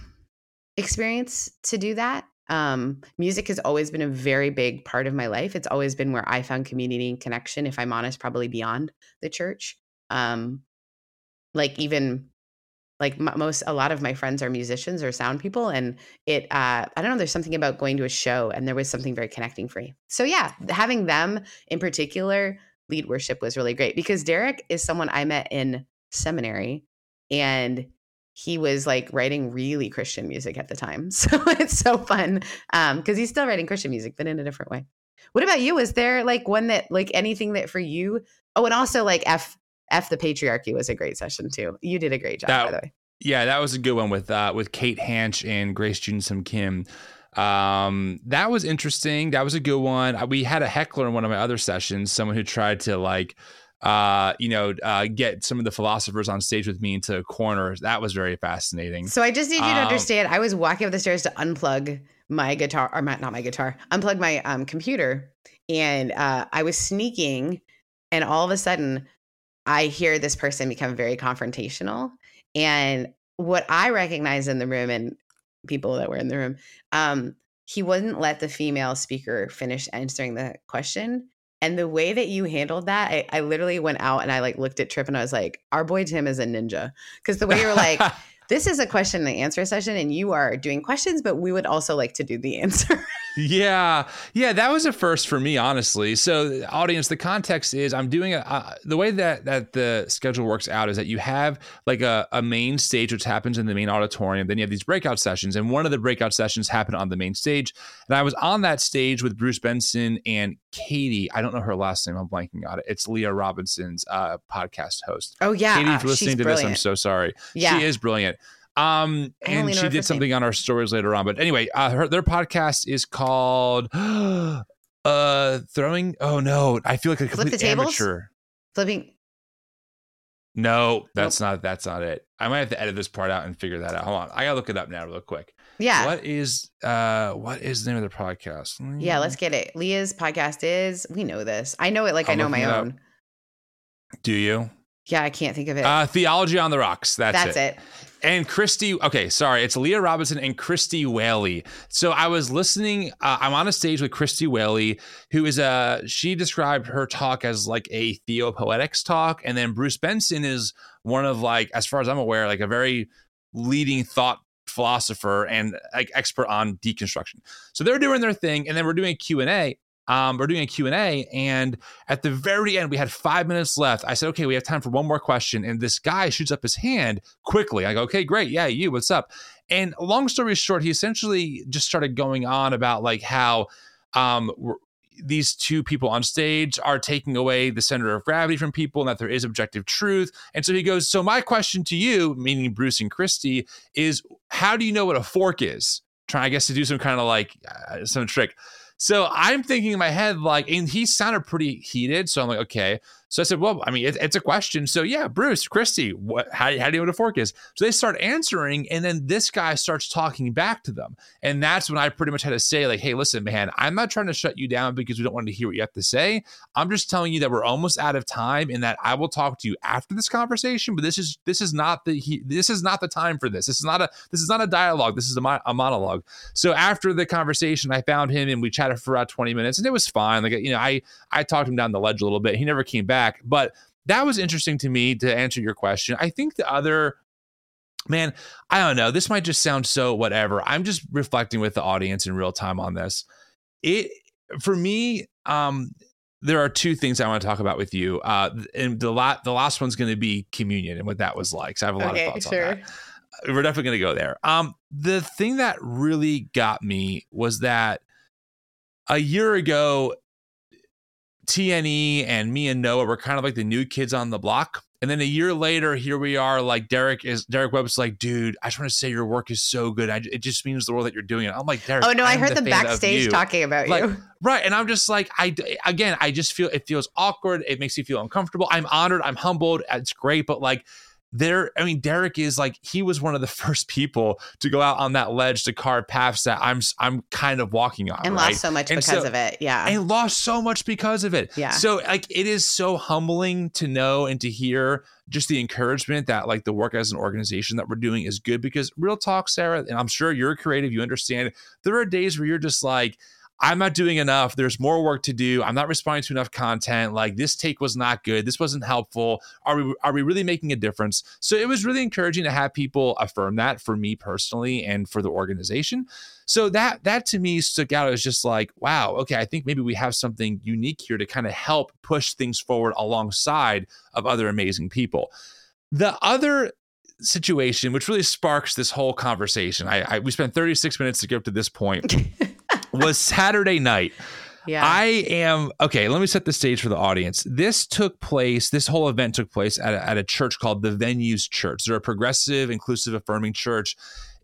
experience to do that. Um, music has always been a very big part of my life. It's always been where I found community and connection. If I'm honest, probably beyond the church. Um, like even like most a lot of my friends are musicians or sound people and it uh i don't know there's something about going to a show and there was something very connecting for me so yeah having them in particular lead worship was really great because derek is someone i met in seminary and he was like writing really christian music at the time so it's so fun um because he's still writing christian music but in a different way what about you is there like one that like anything that for you oh and also like f f the patriarchy was a great session too you did a great job That- by the way Yeah, that was a good one with uh, with Kate Hanch and Grace Ji-Sun Kim. Um, that was interesting. That was a good one. We had a heckler in one of my other sessions, someone who tried to like, uh, you know, uh, get some of the philosophers on stage with me into corners. That was very fascinating. So I just need you to Um, understand. I was walking up the stairs to unplug my guitar, or my, not my guitar, unplug my um, computer, and uh, I was sneaking, and all of a sudden, I hear this person become very confrontational, and what I recognize in the room and people that were in the room, um, he wouldn't let the female speaker finish answering the question. And the way that you handled that, I, I literally went out and I like looked at Tripp and I was like, "Our boy Tim is a ninja," because the way you were like, this is a question and answer session and you are doing questions but we would also like to do the answer Yeah, yeah, that was a first for me, honestly. So, audience, the context is I'm doing a uh, the way that that the schedule works out is that you have like a, a main stage which happens in the main auditorium. Then you have these breakout sessions, and one of the breakout sessions happened on the main stage. And I was on that stage with Bruce Benson and Katie. I don't know her last name. I'm blanking on it. It's Leah Robinson's uh, podcast host. oh yeah Katie, if you're listening to this, I'm so sorry. yeah She is brilliant. Um, and she did name. something on our stories later on. But anyway, uh, her their podcast is called uh throwing. Oh no, I feel like a Flip complete amateur. flipping No, that's not that's not it. I might have to edit this part out and figure that out. Hold on, I gotta look it up now real quick. yeah What is uh what is the name of the podcast? yeah let's get it leah's podcast is we know this i know it like i I'm know my own Do you? Yeah i can't think of it Uh, Theology on the Rocks. That's, that's it. it, and Christy. Okay, sorry, it's Leah Robinson and Christy Whaley. So I was listening. Uh, I'm on a stage with Christy Whaley, who is a. She described her talk as like a theopoetics talk, and then Bruce Benson is one of like, as far as I'm aware, like a very leading thought philosopher and like expert on deconstruction. So they're doing their thing, and then we're doing Q and A. Um, we're doing a Q&A and at the very end we had five minutes left. I said okay we have time for one more question. And this guy shoots up his hand quickly. I go okay great. Yeah you. What's up? And long story short he essentially just started going on about like how um these two people on stage are taking away the center of gravity from people and that there is objective truth. And so he goes so my question to you meaning bruce and christy is how do you know what a fork is? Trying i guess to do some kind of like uh, some trick so I'm thinking in my head, like, and he sounded pretty heated. So I'm like, okay. So I said, well, I mean, it, it's a question. So yeah, Bruce, Christy, what, how, how do you know what a fork is? So they start answering, and then this guy starts talking back to them. And that's when I pretty much had to say, like, hey, listen, man, I'm not trying to shut you down because we don't want to hear what you have to say. I'm just telling you that we're almost out of time and that I will talk to you after this conversation. But this is this is not the he, this is not the time for this. This is not a this is not a dialogue. This is a, a monologue. So after the conversation, I found him and we chatted for about 20 minutes, and it was fine. Like you know, I I talked him down the ledge a little bit. He never came back, but that was interesting to me to answer your question. I think the other man, I don't know. This might just sound so whatever. I'm just reflecting with the audience in real time on this. It for me, um, there are two things I want to talk about with you. Uh, and the lot the last one's going to be communion and what that was like. So I have a lot okay of thoughts sure on that we're definitely going to go there. Um, the thing that really got me was that a year ago, TNE and me and Noah were kind of like the new kids on the block. And then a year later, here we are. Like Derek is Derek Webb's like, dude, I just want to say your work is so good. I, it just means the world that you're doing it. I'm like, Derek. Oh no, I'm I heard the them backstage talking about Like, you. Right. And I'm just like, I, again, I just feel it feels awkward. It makes me feel uncomfortable. I'm honored. I'm humbled. It's great. But like, there, I mean, Derek is like, he was one of the first people to go out on that ledge to carve paths that I'm, I'm kind of walking on. And right? lost so much And because so- of it. Yeah. and lost so much because of it. Yeah. So like it is so humbling to know and to hear just the encouragement that like the work as an organization that we're doing is good because real talk, Sarah, and I'm sure you're creative, you understand. There are days where you're just like, I'm not doing enough. There's more work to do. I'm not responding to enough content. Like this take was not good. This wasn't helpful. Are we are we really making a difference? So it was really encouraging to have people affirm that for me personally and for the organization. So that that to me stuck out as just like, wow, okay, I think maybe we have something unique here to kind of help push things forward alongside of other amazing people. The other situation, which really sparks this whole conversation, I, I we spent 36 minutes to get up to this point, was Saturday night. yeah. I am okay. Let me set the stage for the audience. This took place. This whole event took place at a, at a church called the Venues Church. They're a progressive, inclusive, affirming church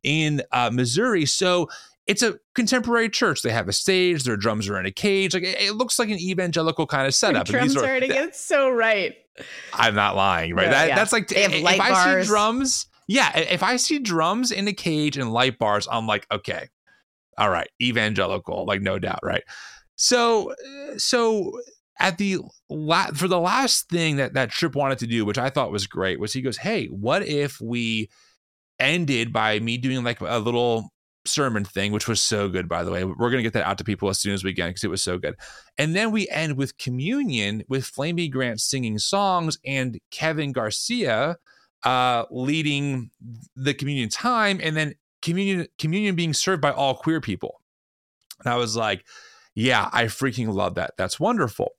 in uh, Missouri. So it's a contemporary church. They have a stage. Their drums are in a cage. Like it, it looks like an evangelical kind of setup. And Drums these are it's so right. I'm not lying, right? No, that, yeah. That's like They have if light I bars. see drums. Yeah, if I see drums in a cage and light bars, I'm like, okay, all right, evangelical, like no doubt, right? So, so at the la- for the last thing that that Tripp wanted to do, which I thought was great, was he goes, hey, what if we ended by me doing like a little sermon thing, which was so good, by the way. We're gonna get that out to people as soon as we can because it was so good. And then we end with communion with Flamy Grant singing songs and Kevin Garcia uh, leading the communion time, and then communion communion being served by all queer people. And I was like, yeah, I freaking love that. That's wonderful.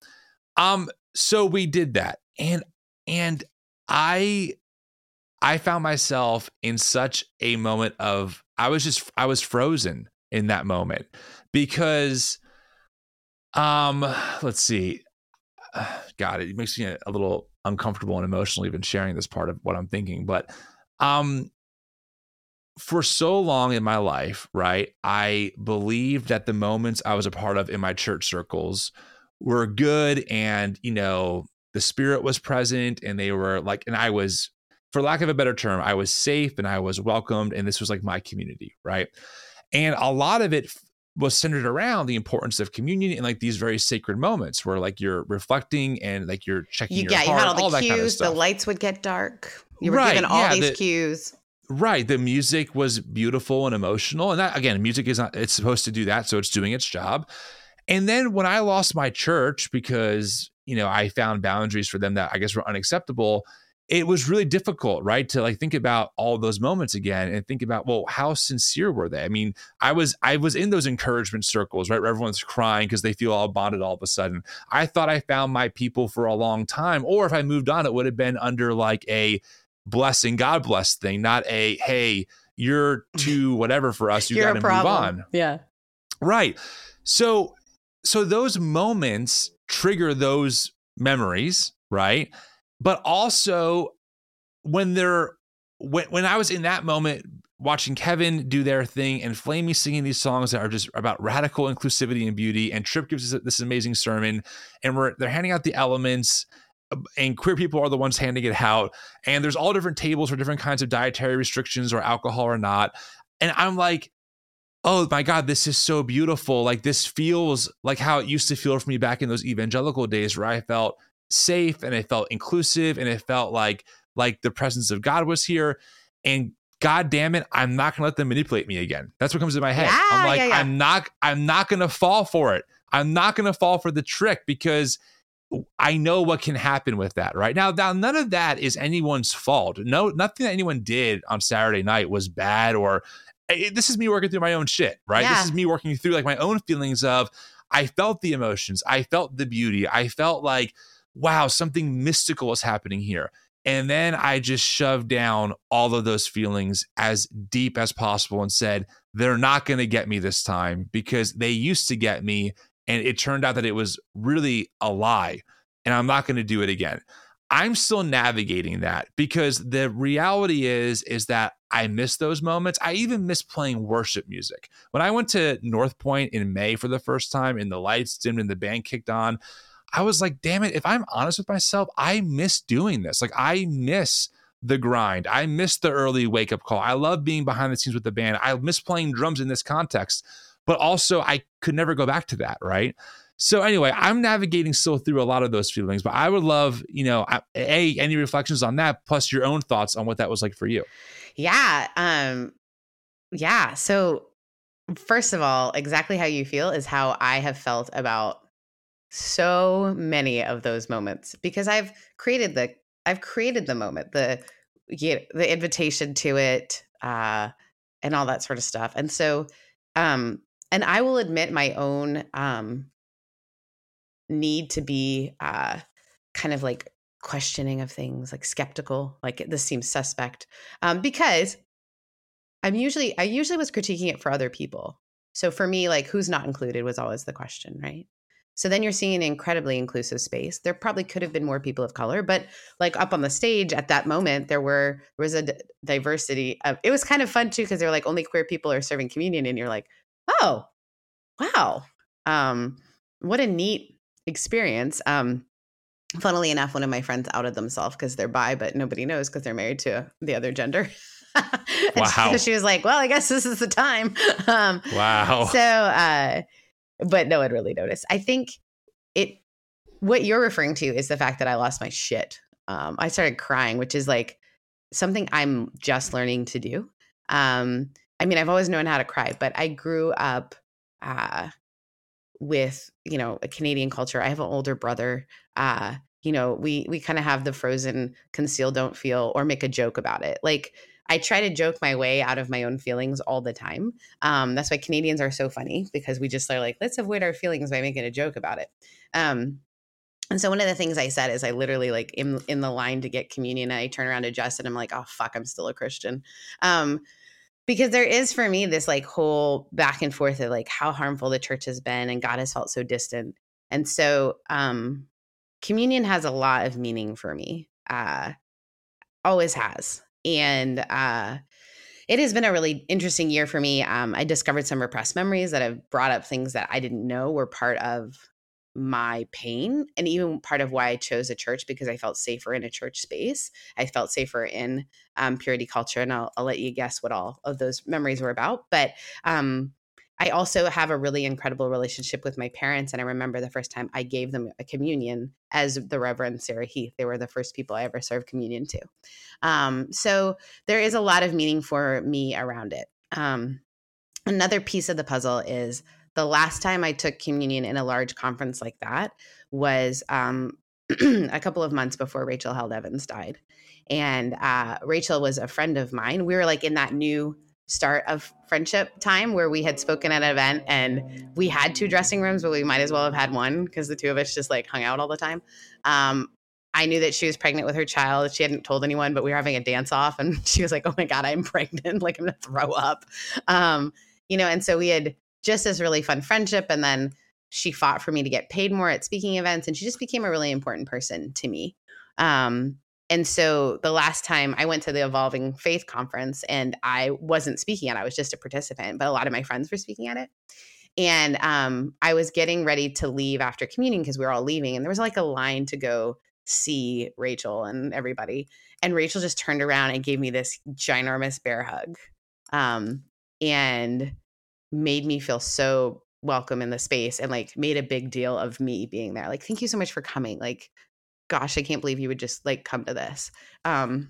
Um, so we did that, and and I I found myself in such a moment of I was just I was frozen in that moment because um let's see god it makes me a, little uncomfortable and emotional even sharing this part of what I'm thinking but um for so long in my life right I believed that the moments I was a part of in my church circles were good and you know the spirit was present and they were like and I was for lack of a better term, I was safe and I was welcomed, and this was like my community, right? And a lot of it was centered around the importance of communion and like these very sacred moments where like you're reflecting and like you're checking You, your yeah, you heart, had all the that cues. kind of the lights would get dark. You were Right, given all yeah, these the- cues. Right. The music was beautiful and emotional. And that, again, music is not, it's supposed to do that. So it's doing its job. And then when I lost my church because, you know, I found boundaries for them that I guess were unacceptable, it was really difficult, right? To like think about all those moments again and think about, well, how sincere were they? I mean, I was, I was in those encouragement circles, right? Where everyone's crying because they feel all bonded all of a sudden. I thought I found my people for a long time. Or if I moved on, it would have been under like a, blessing, God bless thing, not a hey, you're too whatever for us. You got to move on. Yeah. Right. So so those moments trigger those memories, right? But also when they're when when I was in that moment watching Kevin do their thing and Flamy singing these songs that are just about radical inclusivity and beauty, and Tripp gives us this amazing sermon, and we're they're handing out the elements, and queer people are the ones handing it out, and there's all different tables for different kinds of dietary restrictions or alcohol or not, and I'm like, oh my god, this is so beautiful. Like this feels like how it used to feel for me back in those evangelical days where I felt safe and it felt inclusive and it felt like like the presence of God was here. And God damn it, I'm not gonna let them manipulate me again. That's what comes in my head. Yeah, I'm like, yeah, yeah. I'm not, I'm not gonna fall for it. I'm not gonna fall for the trick because I know what can happen with that. Right now, now none of that is anyone's fault. No, nothing that anyone did on Saturday night was bad or it- this is me working through my own shit, right? Yeah. This is me working through like my own feelings of I felt the emotions, I felt the beauty, I felt like, wow, something mystical is happening here. And then I just shoved down all of those feelings as deep as possible and said, they're not going to get me this time because they used to get me and it turned out that it was really a lie and I'm not going to do it again. I'm still navigating that because the reality is is that I miss those moments. I even miss playing worship music. When I went to North Point in May for the first time and the lights dimmed and the band kicked on, I was like, damn it, if I'm honest with myself, I miss doing this. Like I miss the grind. I miss the early wake up call. I love being behind the scenes with the band. I miss playing drums in this context, but also I could never go back to that, right? So anyway, I'm navigating still through a lot of those feelings, but I would love, you know, a any reflections on that, plus your own thoughts on what that was like for you. Yeah, um, yeah. So first of all, exactly how you feel is how I have felt about so many of those moments because I've created the I've created the moment, the the invitation to it, uh, and all that sort of stuff. And so, um, and I will admit my own um need to be uh, kind of like questioning of things, like skeptical, like this seems suspect, um, because I'm usually I usually was critiquing it for other people. So for me, like who's not included was always the question, right? So then you're seeing an incredibly inclusive space. There probably could have been more people of color, but like up on the stage at that moment, there were there was a diversity. Of, it was kind of fun too because they're like only queer people are serving communion, and you're like, oh, wow, um, what a neat experience. Um, funnily enough, one of my friends outed themselves because they're bi, but nobody knows because they're married to the other gender. wow. So she was like, well, I guess this is the time. Um, wow. So, uh, but no one really noticed. I think it, what you're referring to is the fact that I lost my shit. Um, I started crying, which is like something I'm just learning to do. Um, I mean, I've always known how to cry, but I grew up uh, with you know a Canadian culture. I have an older brother. Uh, you know, we we kind of have the frozen conceal, don't feel, or make a joke about it. Like I try to joke my way out of my own feelings all the time. Um, that's why Canadians are so funny because we just are like, let's avoid our feelings by making a joke about it. Um, and so one of the things I said is I literally like in in the line to get communion, I turn around to and I'm like, oh fuck, I'm still a Christian. Um, because there is for me this like whole back and forth of like how harmful the church has been and God has felt so distant. And so um communion has a lot of meaning for me. Uh always has. And uh it has been a really interesting year for me. Um, I discovered some repressed memories that have brought up things that I didn't know were part of my pain and even part of why I chose a church because I felt safer in a church space. I felt safer in um, purity culture, and I'll, I'll, let you guess what all of those memories were about. But um, I also have a really incredible relationship with my parents, and I remember the first time I gave them a communion as the Reverend Sarah Heath. They were the first people I ever served communion to. Um, so there is a lot of meaning for me around it. Um, another piece of the puzzle is the last time I took communion in a large conference like that was um, a couple of months before Rachel Held Evans died. And uh, Rachel was a friend of mine. We were like in that new start of friendship time where we had spoken at an event and we had two dressing rooms, but we might as well have had one because the two of us just like hung out all the time. Um, I knew that she was pregnant with her child. She hadn't told anyone, but we were having a dance off and she was like, Oh my God, I'm pregnant. like I'm gonna throw up. Um, you know, and so we had just this really fun friendship. And then she fought for me to get paid more at speaking events. And she just became a really important person to me. Um, and so the last time I went to the Evolving Faith conference and I wasn't speaking at it, I was just a participant, but a lot of my friends were speaking at it. And um, I was getting ready to leave after communion because we were all leaving. And there was like a line to go see Rachel and everybody. And Rachel just turned around and gave me this ginormous bear hug. Um, and made me feel so welcome in the space and like made a big deal of me being there. Like, thank you so much for coming. Like, gosh, I can't believe you would just like come to this. Um,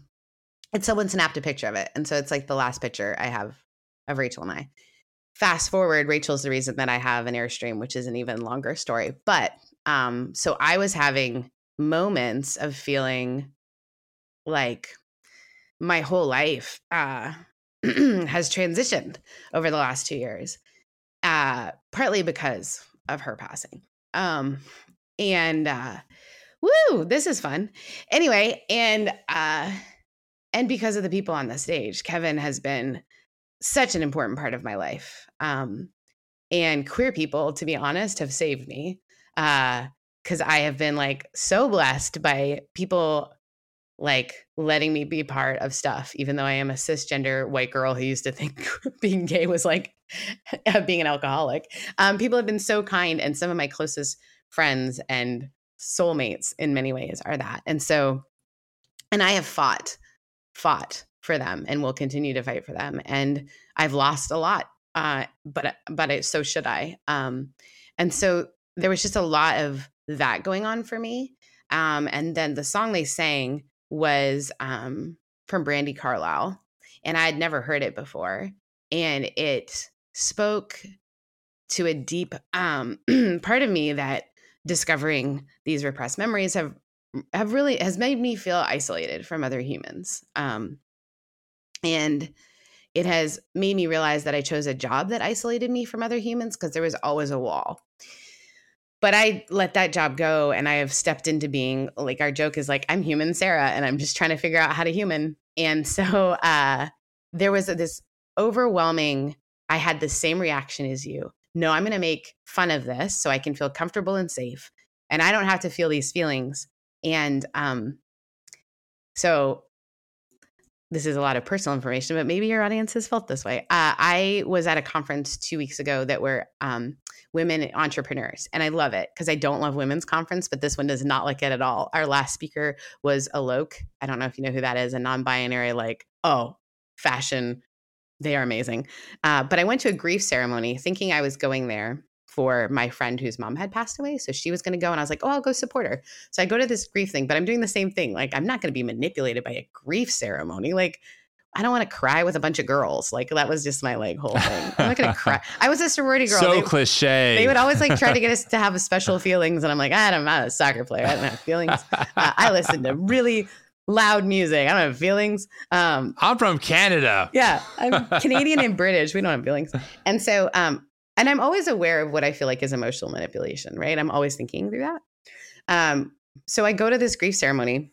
and someone snapped a picture of it. And so it's like the last picture I have of Rachel and I. Fast forward, Rachel's the reason that I have an Airstream, which is an even longer story. But um, so I was having moments of feeling like my whole life uh has transitioned over the last two years, uh, partly because of her passing. Um, and uh, woo, this is fun. Anyway, and uh, and because of the people on the stage, Kevin has been such an important part of my life. Um, and queer people, to be honest, have saved me. Uh, because I have been like so blessed by people like letting me be part of stuff, even though I am a cisgender white girl who used to think being gay was like being an alcoholic. Um, people have been so kind, and some of my closest friends and soulmates in many ways are that. And so, and I have fought, fought for them, and will continue to fight for them. And I've lost a lot, uh, but but it, so should I. Um, and so there was just a lot of that going on for me. Um, and then the song they sang was um, from Brandi Carlile, and I had never heard it before, and it spoke to a deep um, part of me that discovering these repressed memories have have really has made me feel isolated from other humans um, and it has made me realize that i chose a job that isolated me from other humans because there was always a wall but I let that job go and I have stepped into being like our joke is like I'm human Sarah and I'm just trying to figure out how to human. And so uh there was this overwhelming I had the same reaction as you. No, I'm going to make fun of this so I can feel comfortable and safe and I don't have to feel these feelings. And um so this is a lot of personal information, but maybe your audience has felt this way. Uh, I was at a conference two weeks ago that were um, women entrepreneurs, and I love it because I don't love women's conference, but this one does not like it at all. Our last speaker was Alok. I don't know if you know who that is, a non-binary, like oh, fashion. They are amazing. Uh, but I went to a grief ceremony thinking I was going there for my friend whose mom had passed away. So she was going to go, and I was like, oh, I'll go support her. So I go to this grief thing, but I'm doing the same thing. Like, I'm not going to be manipulated by a grief ceremony. Like, I don't want to cry with a bunch of girls. Like that was just my like whole thing. I'm not gonna cry. I was a sorority girl. So they, cliche. They would always like try to get us to have special feelings, and I'm like, I'm not a soccer player. I don't have feelings. Uh, I listen to really loud music. I don't have feelings. Um, I'm from Canada. Yeah, I'm Canadian and British. We don't have feelings. And so um, and I'm always aware of what I feel like is emotional manipulation, right? I'm always thinking through that. Um, so I go to this grief ceremony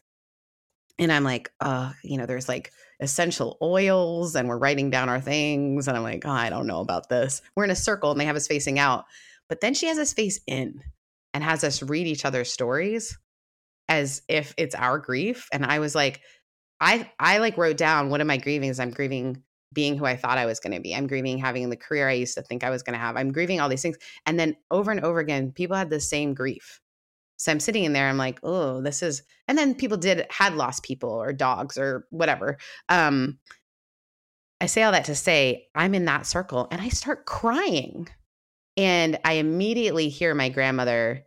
and I'm like, uh, you know, there's like essential oils and we're writing down our things. And I'm like, oh, I don't know about this. We're in a circle and they have us facing out. But then she has us face in and has us read each other's stories as if it's our grief. And I was like, I I like wrote down what am I grieving? Is I'm grieving being who I thought I was going to be. I'm grieving having the career I used to think I was going to have. I'm grieving all these things. And then over and over again, people had the same grief. So I'm sitting in there, I'm like, oh, this is, and then people did, had lost people or dogs or whatever. Um, I say all that to say, I'm in that circle and I start crying. And I immediately hear my grandmother,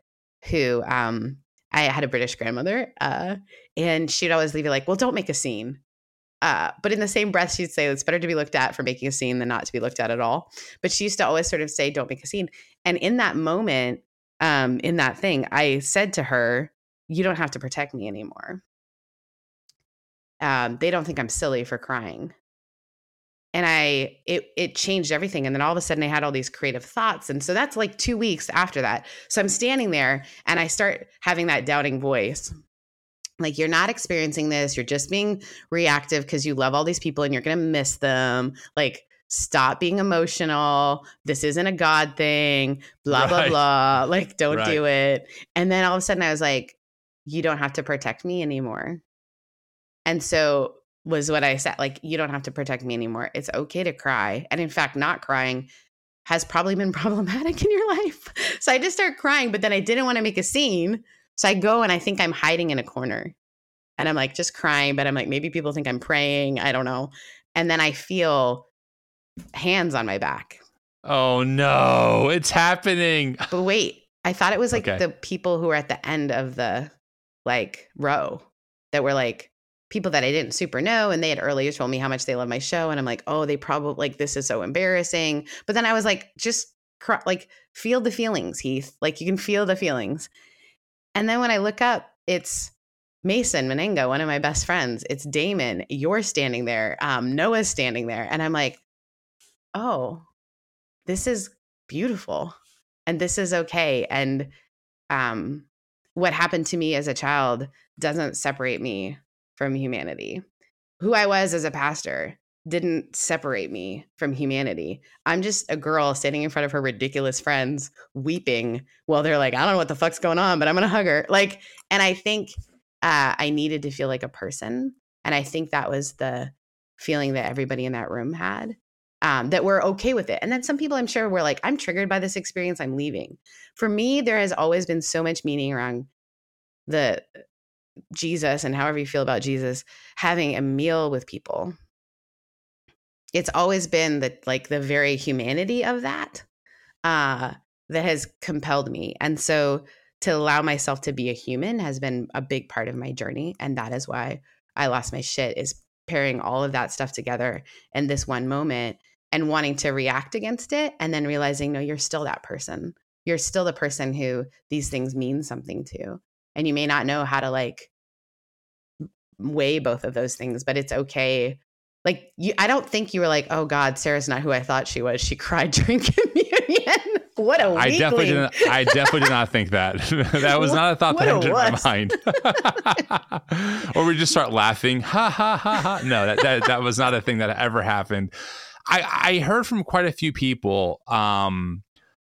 who um, I had a British grandmother, uh, and she'd always leave it like, well, don't make a scene. Uh, but in the same breath, she'd say it's better to be looked at for making a scene than not to be looked at at all. But she used to always sort of say, "Don't make a scene." And in that moment, um, in that thing, I said to her, "You don't have to protect me anymore." Um, they don't think I'm silly for crying, and I it it changed everything. And then all of a sudden, I had all these creative thoughts, and so that's like two weeks after that. So I'm standing there, and I start having that doubting voice like you're not experiencing this you're just being reactive because you love all these people and you're going to miss them like stop being emotional this isn't a god thing blah right. blah blah like don't right. do it. And then all of a sudden i was like you don't have to protect me anymore. And so was what i said like you don't have to protect me anymore. It's okay to cry. And in fact not crying has probably been problematic in your life. So i just start crying but then i didn't want to make a scene so I go and I think I'm hiding in a corner and I'm like just crying, but I'm like, maybe people think I'm praying. I don't know. And then I feel hands on my back. Oh no, it's happening. But wait, I thought it was like okay. the people who were at the end of the like row that were like people that I didn't super know. And they had earlier told me how much they love my show. And I'm like, oh, they probably like this is so embarrassing. But then I was like, just cry, like feel the feelings, Heath. Like you can feel the feelings. And then when I look up, it's Mason Mennenga, one of my best friends. It's Damon. You're standing there. Um, Noah's standing there. And I'm like, oh, this is beautiful. And this is okay. And um, what happened to me as a child doesn't separate me from humanity. Who I was as a pastor didn't separate me from humanity. I'm just a girl standing in front of her ridiculous friends weeping while they're like, I don't know what the fuck's going on, but I'm going to hug her. Like, and I think uh, I needed to feel like a person. And I think that was the feeling that everybody in that room had. Um, that we're okay with it. And then some people I'm sure were like, I'm triggered by this experience, I'm leaving. For me, there has always been so much meaning around the Jesus and however you feel about Jesus having a meal with people it's always been the like the very humanity of that uh that has compelled me. And so to allow myself to be a human has been a big part of my journey and that is why i lost my shit is pairing all of that stuff together in this one moment and wanting to react against it and then realizing no you're still that person. You're still the person who these things mean something to. And you may not know how to like weigh both of those things but it's okay like you i don't think you were like oh god sarah's not who i thought she was she cried during communion what a I definitely didn't. I definitely did not think that. that was not a thought that entered my mind. or we just start laughing, ha ha ha ha. No, that, that that was not a thing that ever happened. I I heard from quite a few people um,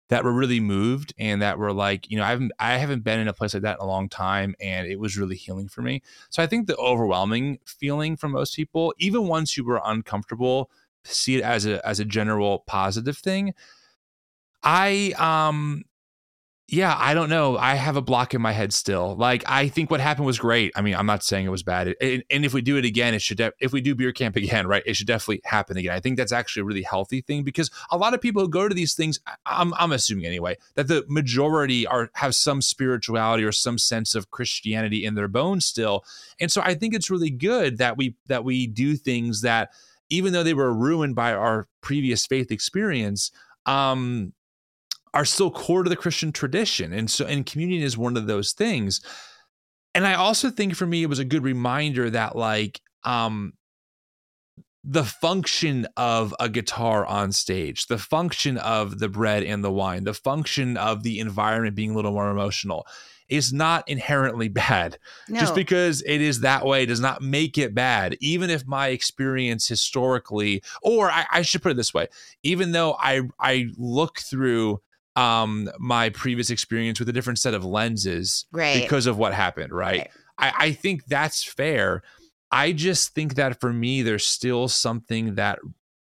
that were really moved and that were like, you know, I haven't I haven't been in a place like that in a long time and it was really healing for me. So I think the overwhelming feeling from most people, even once you were uncomfortable, see it as a as a general positive thing. I um yeah, I don't know. I have a block in my head still. Like I think what happened was great. I mean, I'm not saying it was bad. And, and if we do it again, it should. De- if we do beer camp again, right, it should definitely happen again. I think that's actually a really healthy thing because a lot of people who go to these things, I'm, I'm assuming anyway, that the majority are have some spirituality or some sense of Christianity in their bones still. And so I think it's really good that we that we do things that, even though they were ruined by our previous faith experience, um, are still core to the Christian tradition. And so, and communion is one of those things. And I also think for me, it was a good reminder that, like, um, the function of a guitar on stage, the function of the bread and the wine, the function of the environment being a little more emotional is not inherently bad. No. Just because it is that way does not make it bad. Even if my experience historically, or I, I should put it this way, even though I I look through um my previous experience with a different set of lenses right. because of what happened right, right. I, I think that's fair i just think that for me there's still something that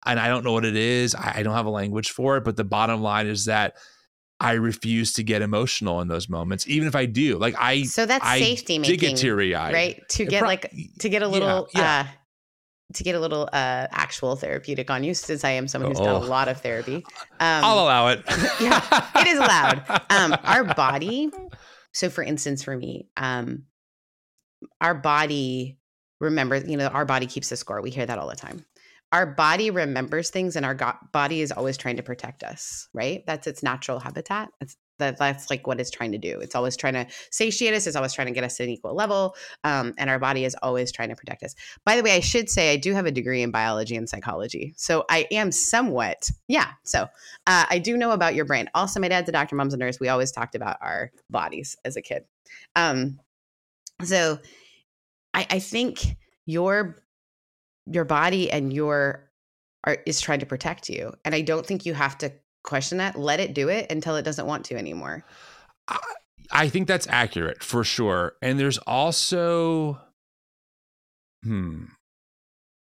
and i don't know what it is I, I don't have a language for it but the bottom line is that I refuse to get emotional in those moments, even if I do. Like I, so that's I safety making, teary eyed, right? To get like to get a little yeah, yeah. Uh, to get a little uh, actual therapeutic on you, since I am someone who's oh. done a lot of therapy. Um, I'll allow it. yeah, it is allowed. Um, our body. So, for instance, for me, um, our body remembers. You know, our body keeps a score. We hear that all the time. Our body remembers things, and our go- body is always trying to protect us. Right? That's its natural habitat. It's that that's like what it's trying to do. It's always trying to satiate us. It's always trying to get us to an equal level. Um, and our body is always trying to protect us. By the way, I should say I do have a degree in biology and psychology. So I am somewhat, yeah. So uh, I do know about your brain. Also, my dad's a doctor, mom's a nurse. We always talked about our bodies as a kid. Um, so I, I think your your body and your are, is trying to protect you. And I don't think you have to question that let it do it until it doesn't want to anymore. I, I think that's accurate for sure. And there's also hmm.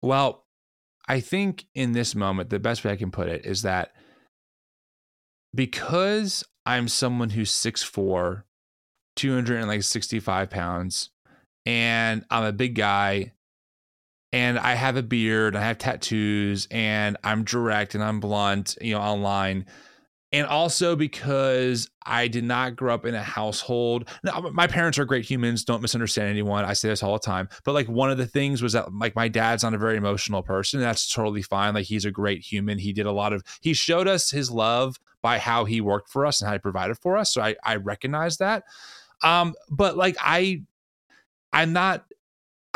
Well i think in this moment the best way i can put it is that because i'm someone who's 6'4 265 pounds and i'm a big guy and I have a beard, I have tattoos, and I'm direct and I'm blunt, you know, online. And also because I did not grow up in a household. Now, my parents are great humans. Don't misunderstand anyone. I say this all the time. But like one of the things was that like my dad's not a very emotional person. That's totally fine. Like he's a great human. He did a lot of. He showed us his love by how he worked for us and how he provided for us. So I I recognize that. Um, but like I, I'm not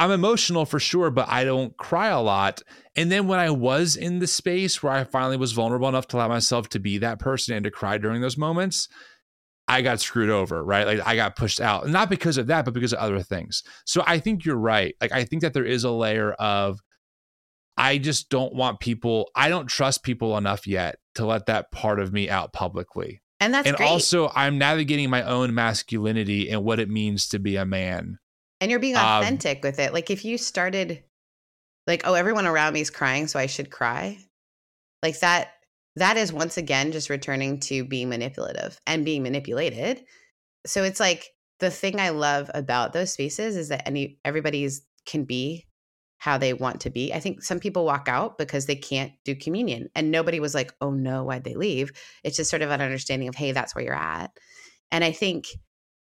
I'm emotional for sure, but I don't cry a lot. And then when I was in the space where I finally was vulnerable enough to allow myself to be that person and to cry during those moments, I got screwed over, right? Like I got pushed out. Not because of that, but because of other things. So I think you're right. Like I think that there is a layer of I just don't want people, I don't trust people enough yet to let that part of me out publicly. And that's and great. also, I'm navigating my own masculinity and what it means to be a man. And you're being um, authentic with it. Like if you started like, oh, everyone around me is crying, so I should cry. Like that that is once again just returning to being manipulative and being manipulated. So it's like the thing I love about those spaces is that any everybody's can be how they want to be. I think some people walk out because they can't do communion and nobody was like, "Oh no, why'd they leave?" It's just sort of an understanding of, "Hey, that's where you're at." And I think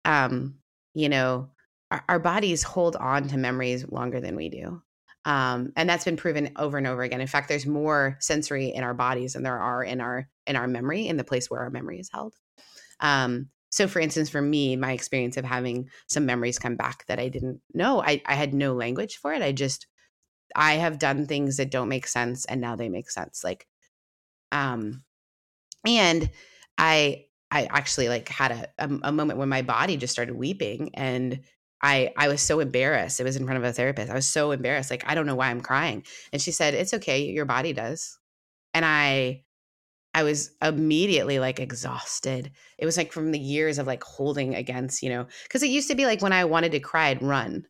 um, you know, our, our bodies hold on to memories longer than we do. Um, and that's been proven over and over again. In fact, there's more sensory in our bodies than there are in our in our memory, in the place where our memory is held. Um, so, for instance, for me, my experience of having some memories come back that I didn't know, I, I had no language for it. I just, I have done things that don't make sense, and now they make sense. Like, um, and I, I actually like had a, a, a moment when my body just started weeping, and I I was so embarrassed. It was in front of a therapist. I was so embarrassed. Like, I don't know why I'm crying. And she said, "It's okay. Your body does." And I I was immediately like exhausted. It was like from the years of like holding against, you know, cuz it used to be like when I wanted to cry I'd run.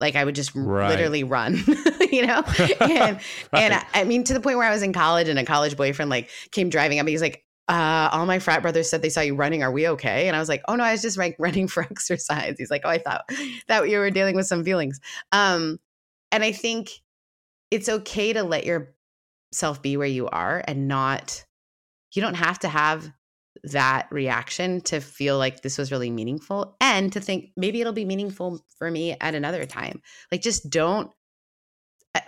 Like I would just Right. literally run, you know? And and I, I mean to the point where I was in college and a college boyfriend like came driving up. And he's like, uh, all my frat brothers said they saw you running. Are we okay? And I was like, oh no, I was just like running for exercise. He's like, oh, I thought that you were dealing with some feelings. Um, and I think it's okay to let yourself be where you are and not, you don't have to have that reaction to feel like this was really meaningful and to think maybe it'll be meaningful for me at another time. Like just don't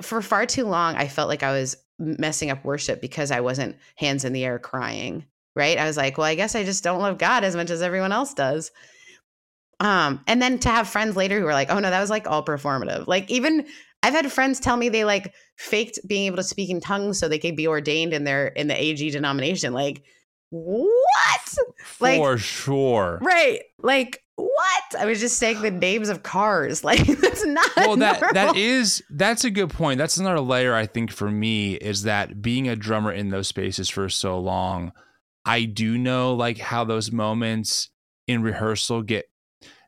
for far too long I felt like I was messing up worship because I wasn't hands in the air crying, right? I was like, well, I guess I just don't love God as much as everyone else does. Um, and then to have friends later who were like, oh no, that was like all performative. Like even I've had friends tell me they like faked being able to speak in tongues so they could be ordained in their in the AG denomination. Like, what? Like For sure. right. Like what? I was just saying the names of cars. Like that's not well that that normal. is that's a good point that's another layer i think for me is that being a drummer in those spaces for so long i do know like how those moments in rehearsal get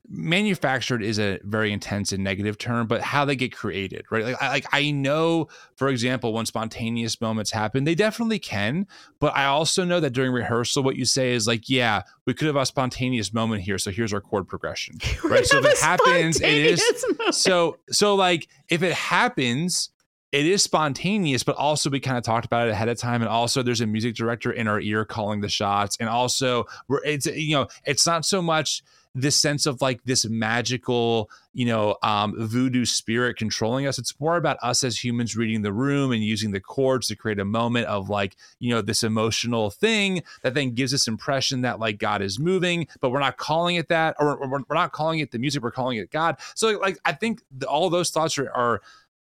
manufactured is a very intense and negative term but how they get created right like I, like I know for example when spontaneous moments happen they definitely can but i also know that during rehearsal what you say is like yeah we could have a spontaneous moment here so here's our chord progression right so if it happens it is spontaneous moment. so so like if it happens it is spontaneous but also we kind of talked about it ahead of time and also there's a music director in our ear calling the shots and also we're it's you know it's not so much this sense of like this magical you know um voodoo spirit controlling us. It's more about us as humans reading the room and using the chords to create a moment of like you know this emotional thing that then gives us impression that like god is moving but we're not calling it that or we're, we're not calling it the music we're calling it god. So like i think the, all those thoughts are, are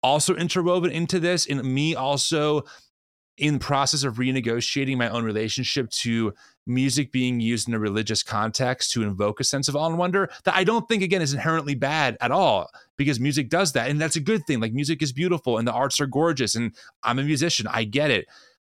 also interwoven into this and me also in process of renegotiating my own relationship to music being used in a religious context to invoke a sense of awe and wonder that I don't think again is inherently bad at all because music does that and that's a good thing like music is beautiful and the arts are gorgeous and I'm a musician I get it.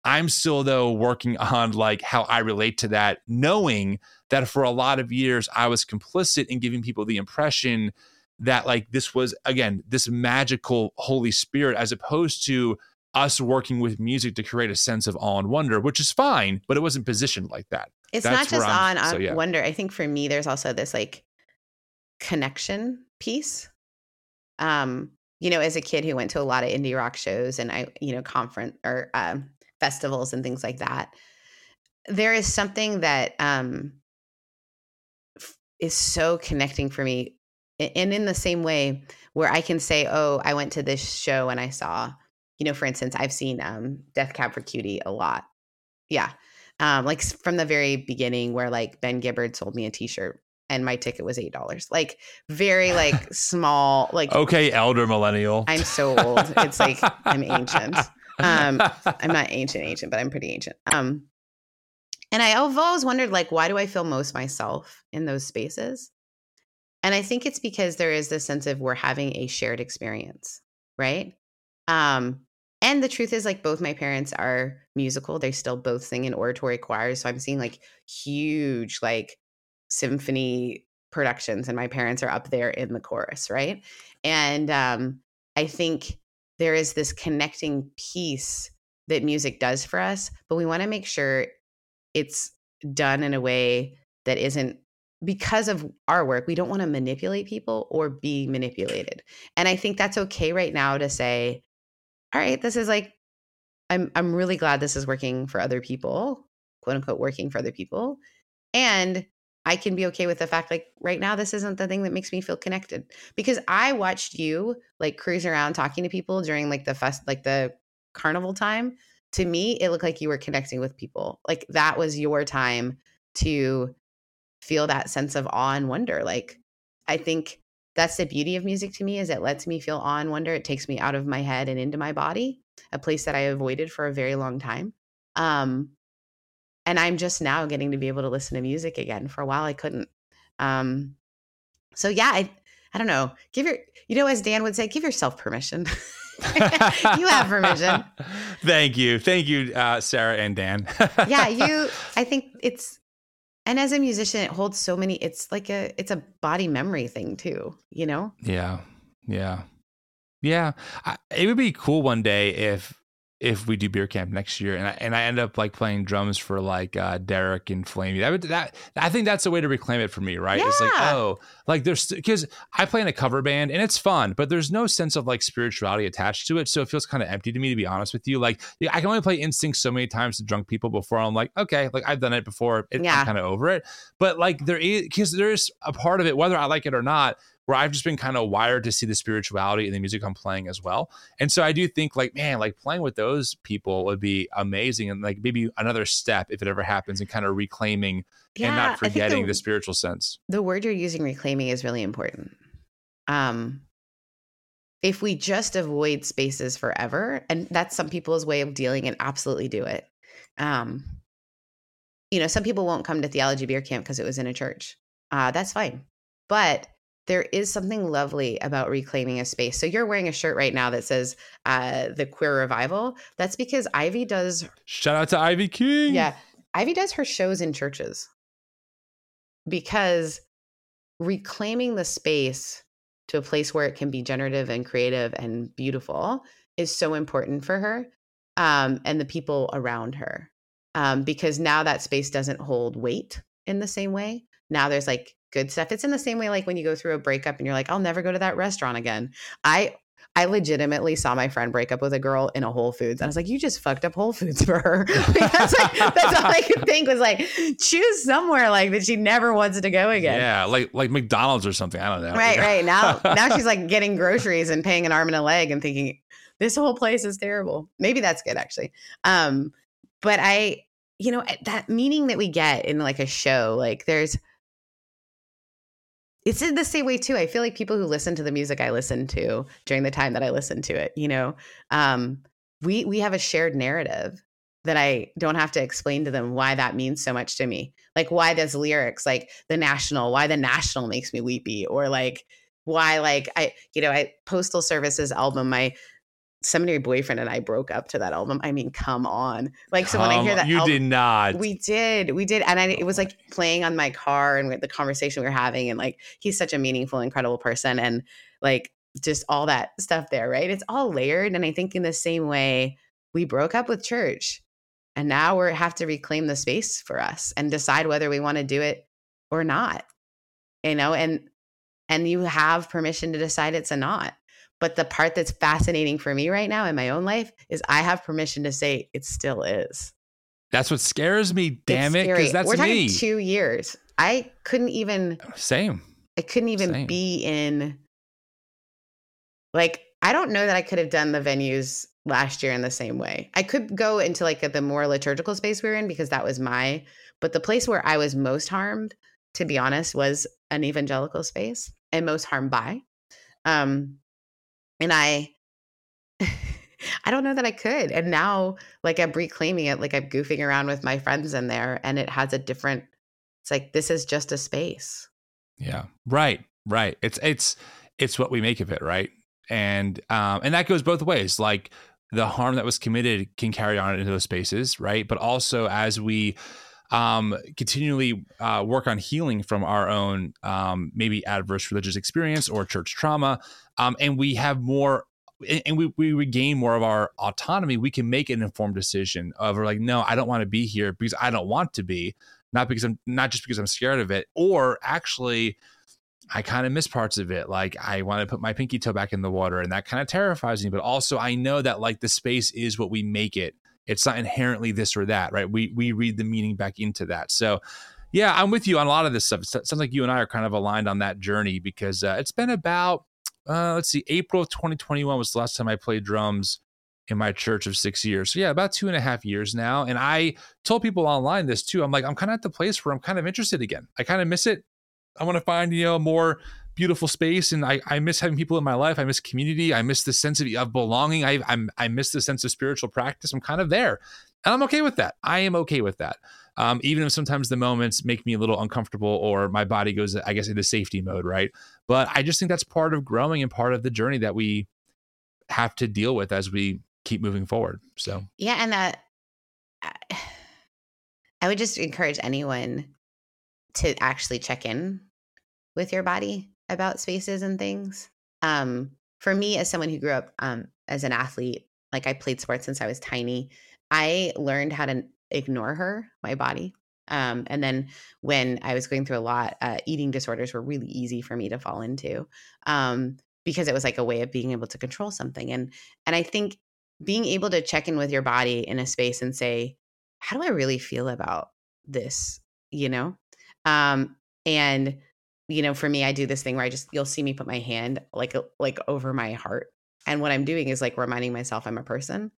I'm still though working on like how I relate to that knowing that for a lot of years I was complicit in giving people the impression that like this was again this magical holy spirit as opposed to us working with music to create a sense of awe and wonder which is fine but it wasn't positioned like that it's that's not just awe on so, yeah. wonder. I think for me, there's also this like connection piece. Um, you know, as a kid who went to a lot of indie rock shows and I, you know, conference or um, festivals and things like that, there is something that um, is so connecting for me. And in the same way where I can say, oh, I went to this show and I saw, you know, for instance, I've seen um, Death Cab for Cutie a lot. Yeah. Um, like from the very beginning where like Ben Gibbard sold me a t-shirt and my ticket was eight dollars. Like very like small, like okay elder millennial I'm so old. It's like I'm ancient. Um, I'm not ancient, ancient, but I'm pretty ancient. Um, and I- I've always wondered, like, why do I feel most myself in those spaces? And I think it's because there is this sense of we're having a shared experience, right? Um, and the truth is like both my parents are musical they still both sing in oratory choirs so i'm seeing like huge like symphony productions and my parents are up there in the chorus right? And um i think there is this connecting piece that music does for us but we want to make sure it's done in a way that isn't because of our work we don't want to manipulate people or be manipulated. And i think that's okay right now to say all right, this is like I'm I'm really glad this is working for other people, quote unquote working for other people. And I can be okay with the fact like right now this isn't the thing that makes me feel connected because I watched you like cruise around talking to people during like the fest like the carnival time. To me, it looked like you were connecting with people. Like that was your time to feel that sense of awe and wonder. Like I think that's the beauty of music to me is it lets me feel awe and wonder. It takes me out of my head and into my body a place that i avoided for a very long time. Um, and i'm just now getting to be able to listen to music again for a while. I couldn't um, so yeah i i don't know. Give your you know as dan would say give yourself permission. You have permission. Thank you. Thank you uh, sarah and dan. Yeah you i think it's and as a musician it holds so many it's like a it's a body memory thing too you know? Yeah. Yeah. Yeah. I, it would be cool one day if if we do beer camp next year and I, and I end up like playing drums for like uh, Derek and Flamy, that would that I think that's a way to reclaim it for me, right? Yeah. It's like oh, like there's because I play in a cover band and it's fun, but there's no sense of like spirituality attached to it, so it feels kind of empty to me to be honest with you. Like I can only play Instinct so many times to drunk people before I'm like okay, like I've done it before, it, Yeah. I'm kind of over it. But like there is because there's a part of it, whether I like it or not. Where I've just been kind of wired to see the spirituality in the music I'm playing as well. And so I do think like, man, like playing with those people would be amazing and like maybe another step if it ever happens and kind of reclaiming and not forgetting the, the, spiritual sense. the word you're using reclaiming is really important um if we just avoid spaces forever and that's some people's way of dealing and absolutely do it um you know some people won't come to theology beer camp because it was in a church uh that's fine but there is something lovely about reclaiming a space so you're wearing a shirt right now that says uh the queer revival that's because ivy does Shout out to Ivy King. yeah. Ivy does her shows in churches because reclaiming the space to a place where it can be generative and creative and beautiful is so important for her um, and the people around her. Um, because now that space doesn't hold weight in the same way. Now there's like good stuff. It's in the same way like when you go through a breakup and you're like, I'll never go to that restaurant again. I I legitimately saw my friend break up with a girl in a Whole Foods. And I was like, you just fucked up Whole Foods for her. that's, like, that's all I could think was like, choose somewhere like that she never wants to go again. Yeah, like like McDonald's or something. I don't know. Right, right. Now now she's like getting groceries and paying an arm and a leg and thinking, this whole place is terrible. Maybe that's good actually. Um, but I, you know, that meaning that we get in like a show, like there's it's in the same way too. I feel like people who listen to the music I listen to during the time that I listen to it, you know, um, we we have a shared narrative that I don't have to explain to them why that means so much to me. Like why does lyrics like the national, why the national makes me weepy, or like why like I, you know, I Postal Services album, my seminary boyfriend and I broke up to that album. I mean, come on. Like so when I hear that you album, did not. we did. We did. And I, it was like playing on my car and the conversation we were having. And like, he's such a meaningful, incredible person. And like, just all that stuff there, right? It's all layered. And I think in the same way, we broke up with church and now we have to reclaim the space for us and decide whether we want to do it or not, you know? And, and you have permission to decide it's a not. But the part that's fascinating for me right now in my own life is I have permission to say it still is. That's what scares me. Damn It's it, because that's We're talking me. two years. I couldn't even. Same. I couldn't even Same. be in. Like I don't know that I could have done the venues last year in the same way. I could go into like a, the more liturgical space we were in because that was my. But the place where I was most harmed, to be honest, was an evangelical space and most harmed by. Um, and I. I don't know that I could. And now, like, I'm reclaiming it. Like, I'm goofing around with my friends in there, and it has a different. It's like this is just a space. Yeah. Right. Right. It's it's it's what we make of it, right? And um and that goes both ways. Like the harm that was committed can carry on into those spaces, right? But also as we um, continually uh, work on healing from our own um, maybe adverse religious experience or church trauma, um, and we have more. And we, we regain more of our autonomy. We can make an informed decision of like, no, I don't want to be here because I don't want to be, not because I'm not just because I'm scared of it, or actually, I kind of miss parts of it. Like I want to put my pinky toe back in the water and that kind of terrifies me. But also I know that like the space is what we make it. It's not inherently this or that, right? We we read the meaning back into that. So yeah, I'm with you on a lot of this stuff. It sounds like you and I are kind of aligned on that journey because uh, it's been about uh, let's see, April of 2021 was the last time I played drums in my church of six years. So yeah, about two and a half years now. And I told people online this too. I'm like, I'm kind of at the place where I'm kind of interested again. I kind of miss it. I want to find, you know, a more beautiful space. And I, I miss having people in my life. I miss community. I miss the sense of, of belonging. I, I'm, I miss the sense of spiritual practice. I'm kind of there. And I'm okay with that. I am okay with that. Um, even if sometimes the moments make me a little uncomfortable or my body goes, I guess, into safety mode, right? But I just think that's part of growing and part of the journey that we have to deal with as we keep moving forward. So, yeah. And that I would just encourage anyone to actually check in with your body about spaces and things. Um, for me, as someone who grew up um, as an athlete, like I played sports since I was tiny, I learned how to ignore her, my body. Um, and then when I was going through a lot, uh, eating disorders were really easy for me to fall into um, because it was like a way of being able to control something. And and I think being able to check in with your body in a space and say, how do I really feel about this? You know, um, and you know, for me, I do this thing where I just you'll see me put my hand like like over my heart, and what I'm doing is like reminding myself I'm a person,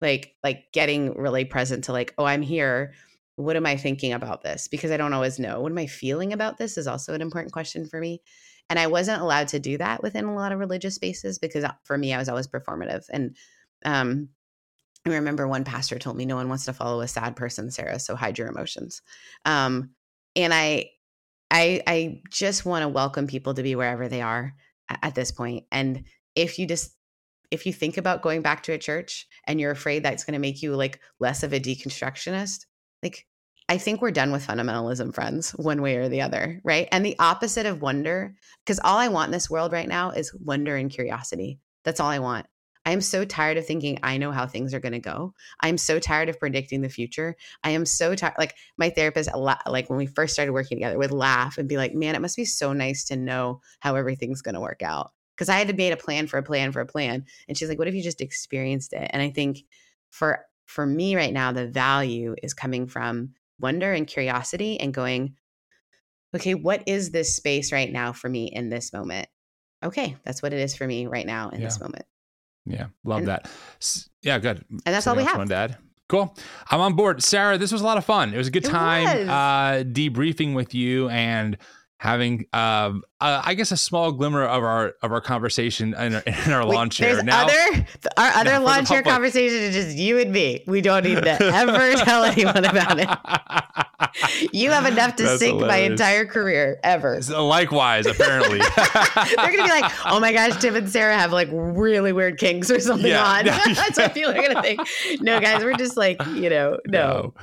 like like getting really present to like, oh, I'm here. What am I thinking about this? Because I don't always know. What am I feeling about this is also an important question for me. And I wasn't allowed to do that within a lot of religious spaces because uh, for me, I was always performative. And um, I remember one pastor told me, "No one wants to follow a sad person, Sarah. So hide your emotions." Um, and I I I just want to welcome people to be wherever they are at this point. And if you just if you think about going back to a church and you're afraid that's going to make you like less of a deconstructionist, like I think we're done with fundamentalism, friends, one way or the other, right? And the opposite of wonder, because all I want in this world right now is wonder and curiosity. That's all I want. I am so tired of thinking I know how things are going to go. I'm so tired of predicting the future. I am so tired. Like my therapist, like when we first started working together, would laugh and be like, "Man, it must be so nice to know how everything's going to work out." Because I had to make a plan for a plan for a plan, and she's like, "What if you just experienced it?" And I think for for me right now, the value is coming from wonder and curiosity, and going, "Okay, what is this space right now for me in this moment?" Okay, that's what it is for me right now in yeah. this moment. Yeah, love and, that. Yeah, good. And that's all we have. Dad. Cool. I'm on board. Sarah, this was a lot of fun. It was a good time uh, debriefing with you and having um, uh, I guess a small glimmer of our of our conversation in our, in our Wait, lawn chair. Now, other our other lawn chair conversation is just you and me. We don't need to ever tell anyone about it. you have enough to That's sink hilarious. my entire career ever. Likewise, apparently. They're gonna be like, oh my gosh, Tim and Sarah have like really weird kinks or something yeah. on. That's what people are gonna think. No, guys, we're just like, you know, no. no.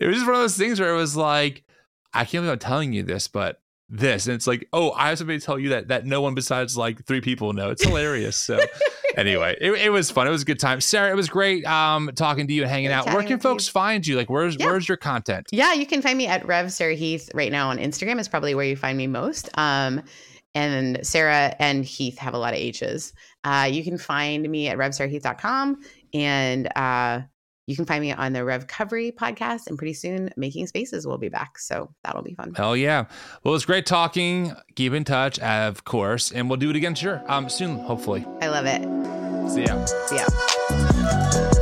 It was just one of those things where it was like, I can't believe I'm telling you this, but this. And it's like oh i have somebody to tell you that that no one besides like three people know. It's hilarious. So anyway it, it was fun. It was a good time. Sarah it was great um talking to you and hanging out. Where can folks you. find you? Like where's yeah. where's your content? Yeah you can find me at rev sarah heath right now on instagram is probably where you find me most. Um and sarah and heath have a lot of h's. Uh you can find me at revsarahheath.com and uh you can find me on the Revcovery podcast, and pretty soon Making Spaces will be back. So that'll be fun. Hell yeah. Well, it's great talking. Keep in touch, of course, and we'll do it again sure. Um soon, hopefully. I love it. See ya. See ya.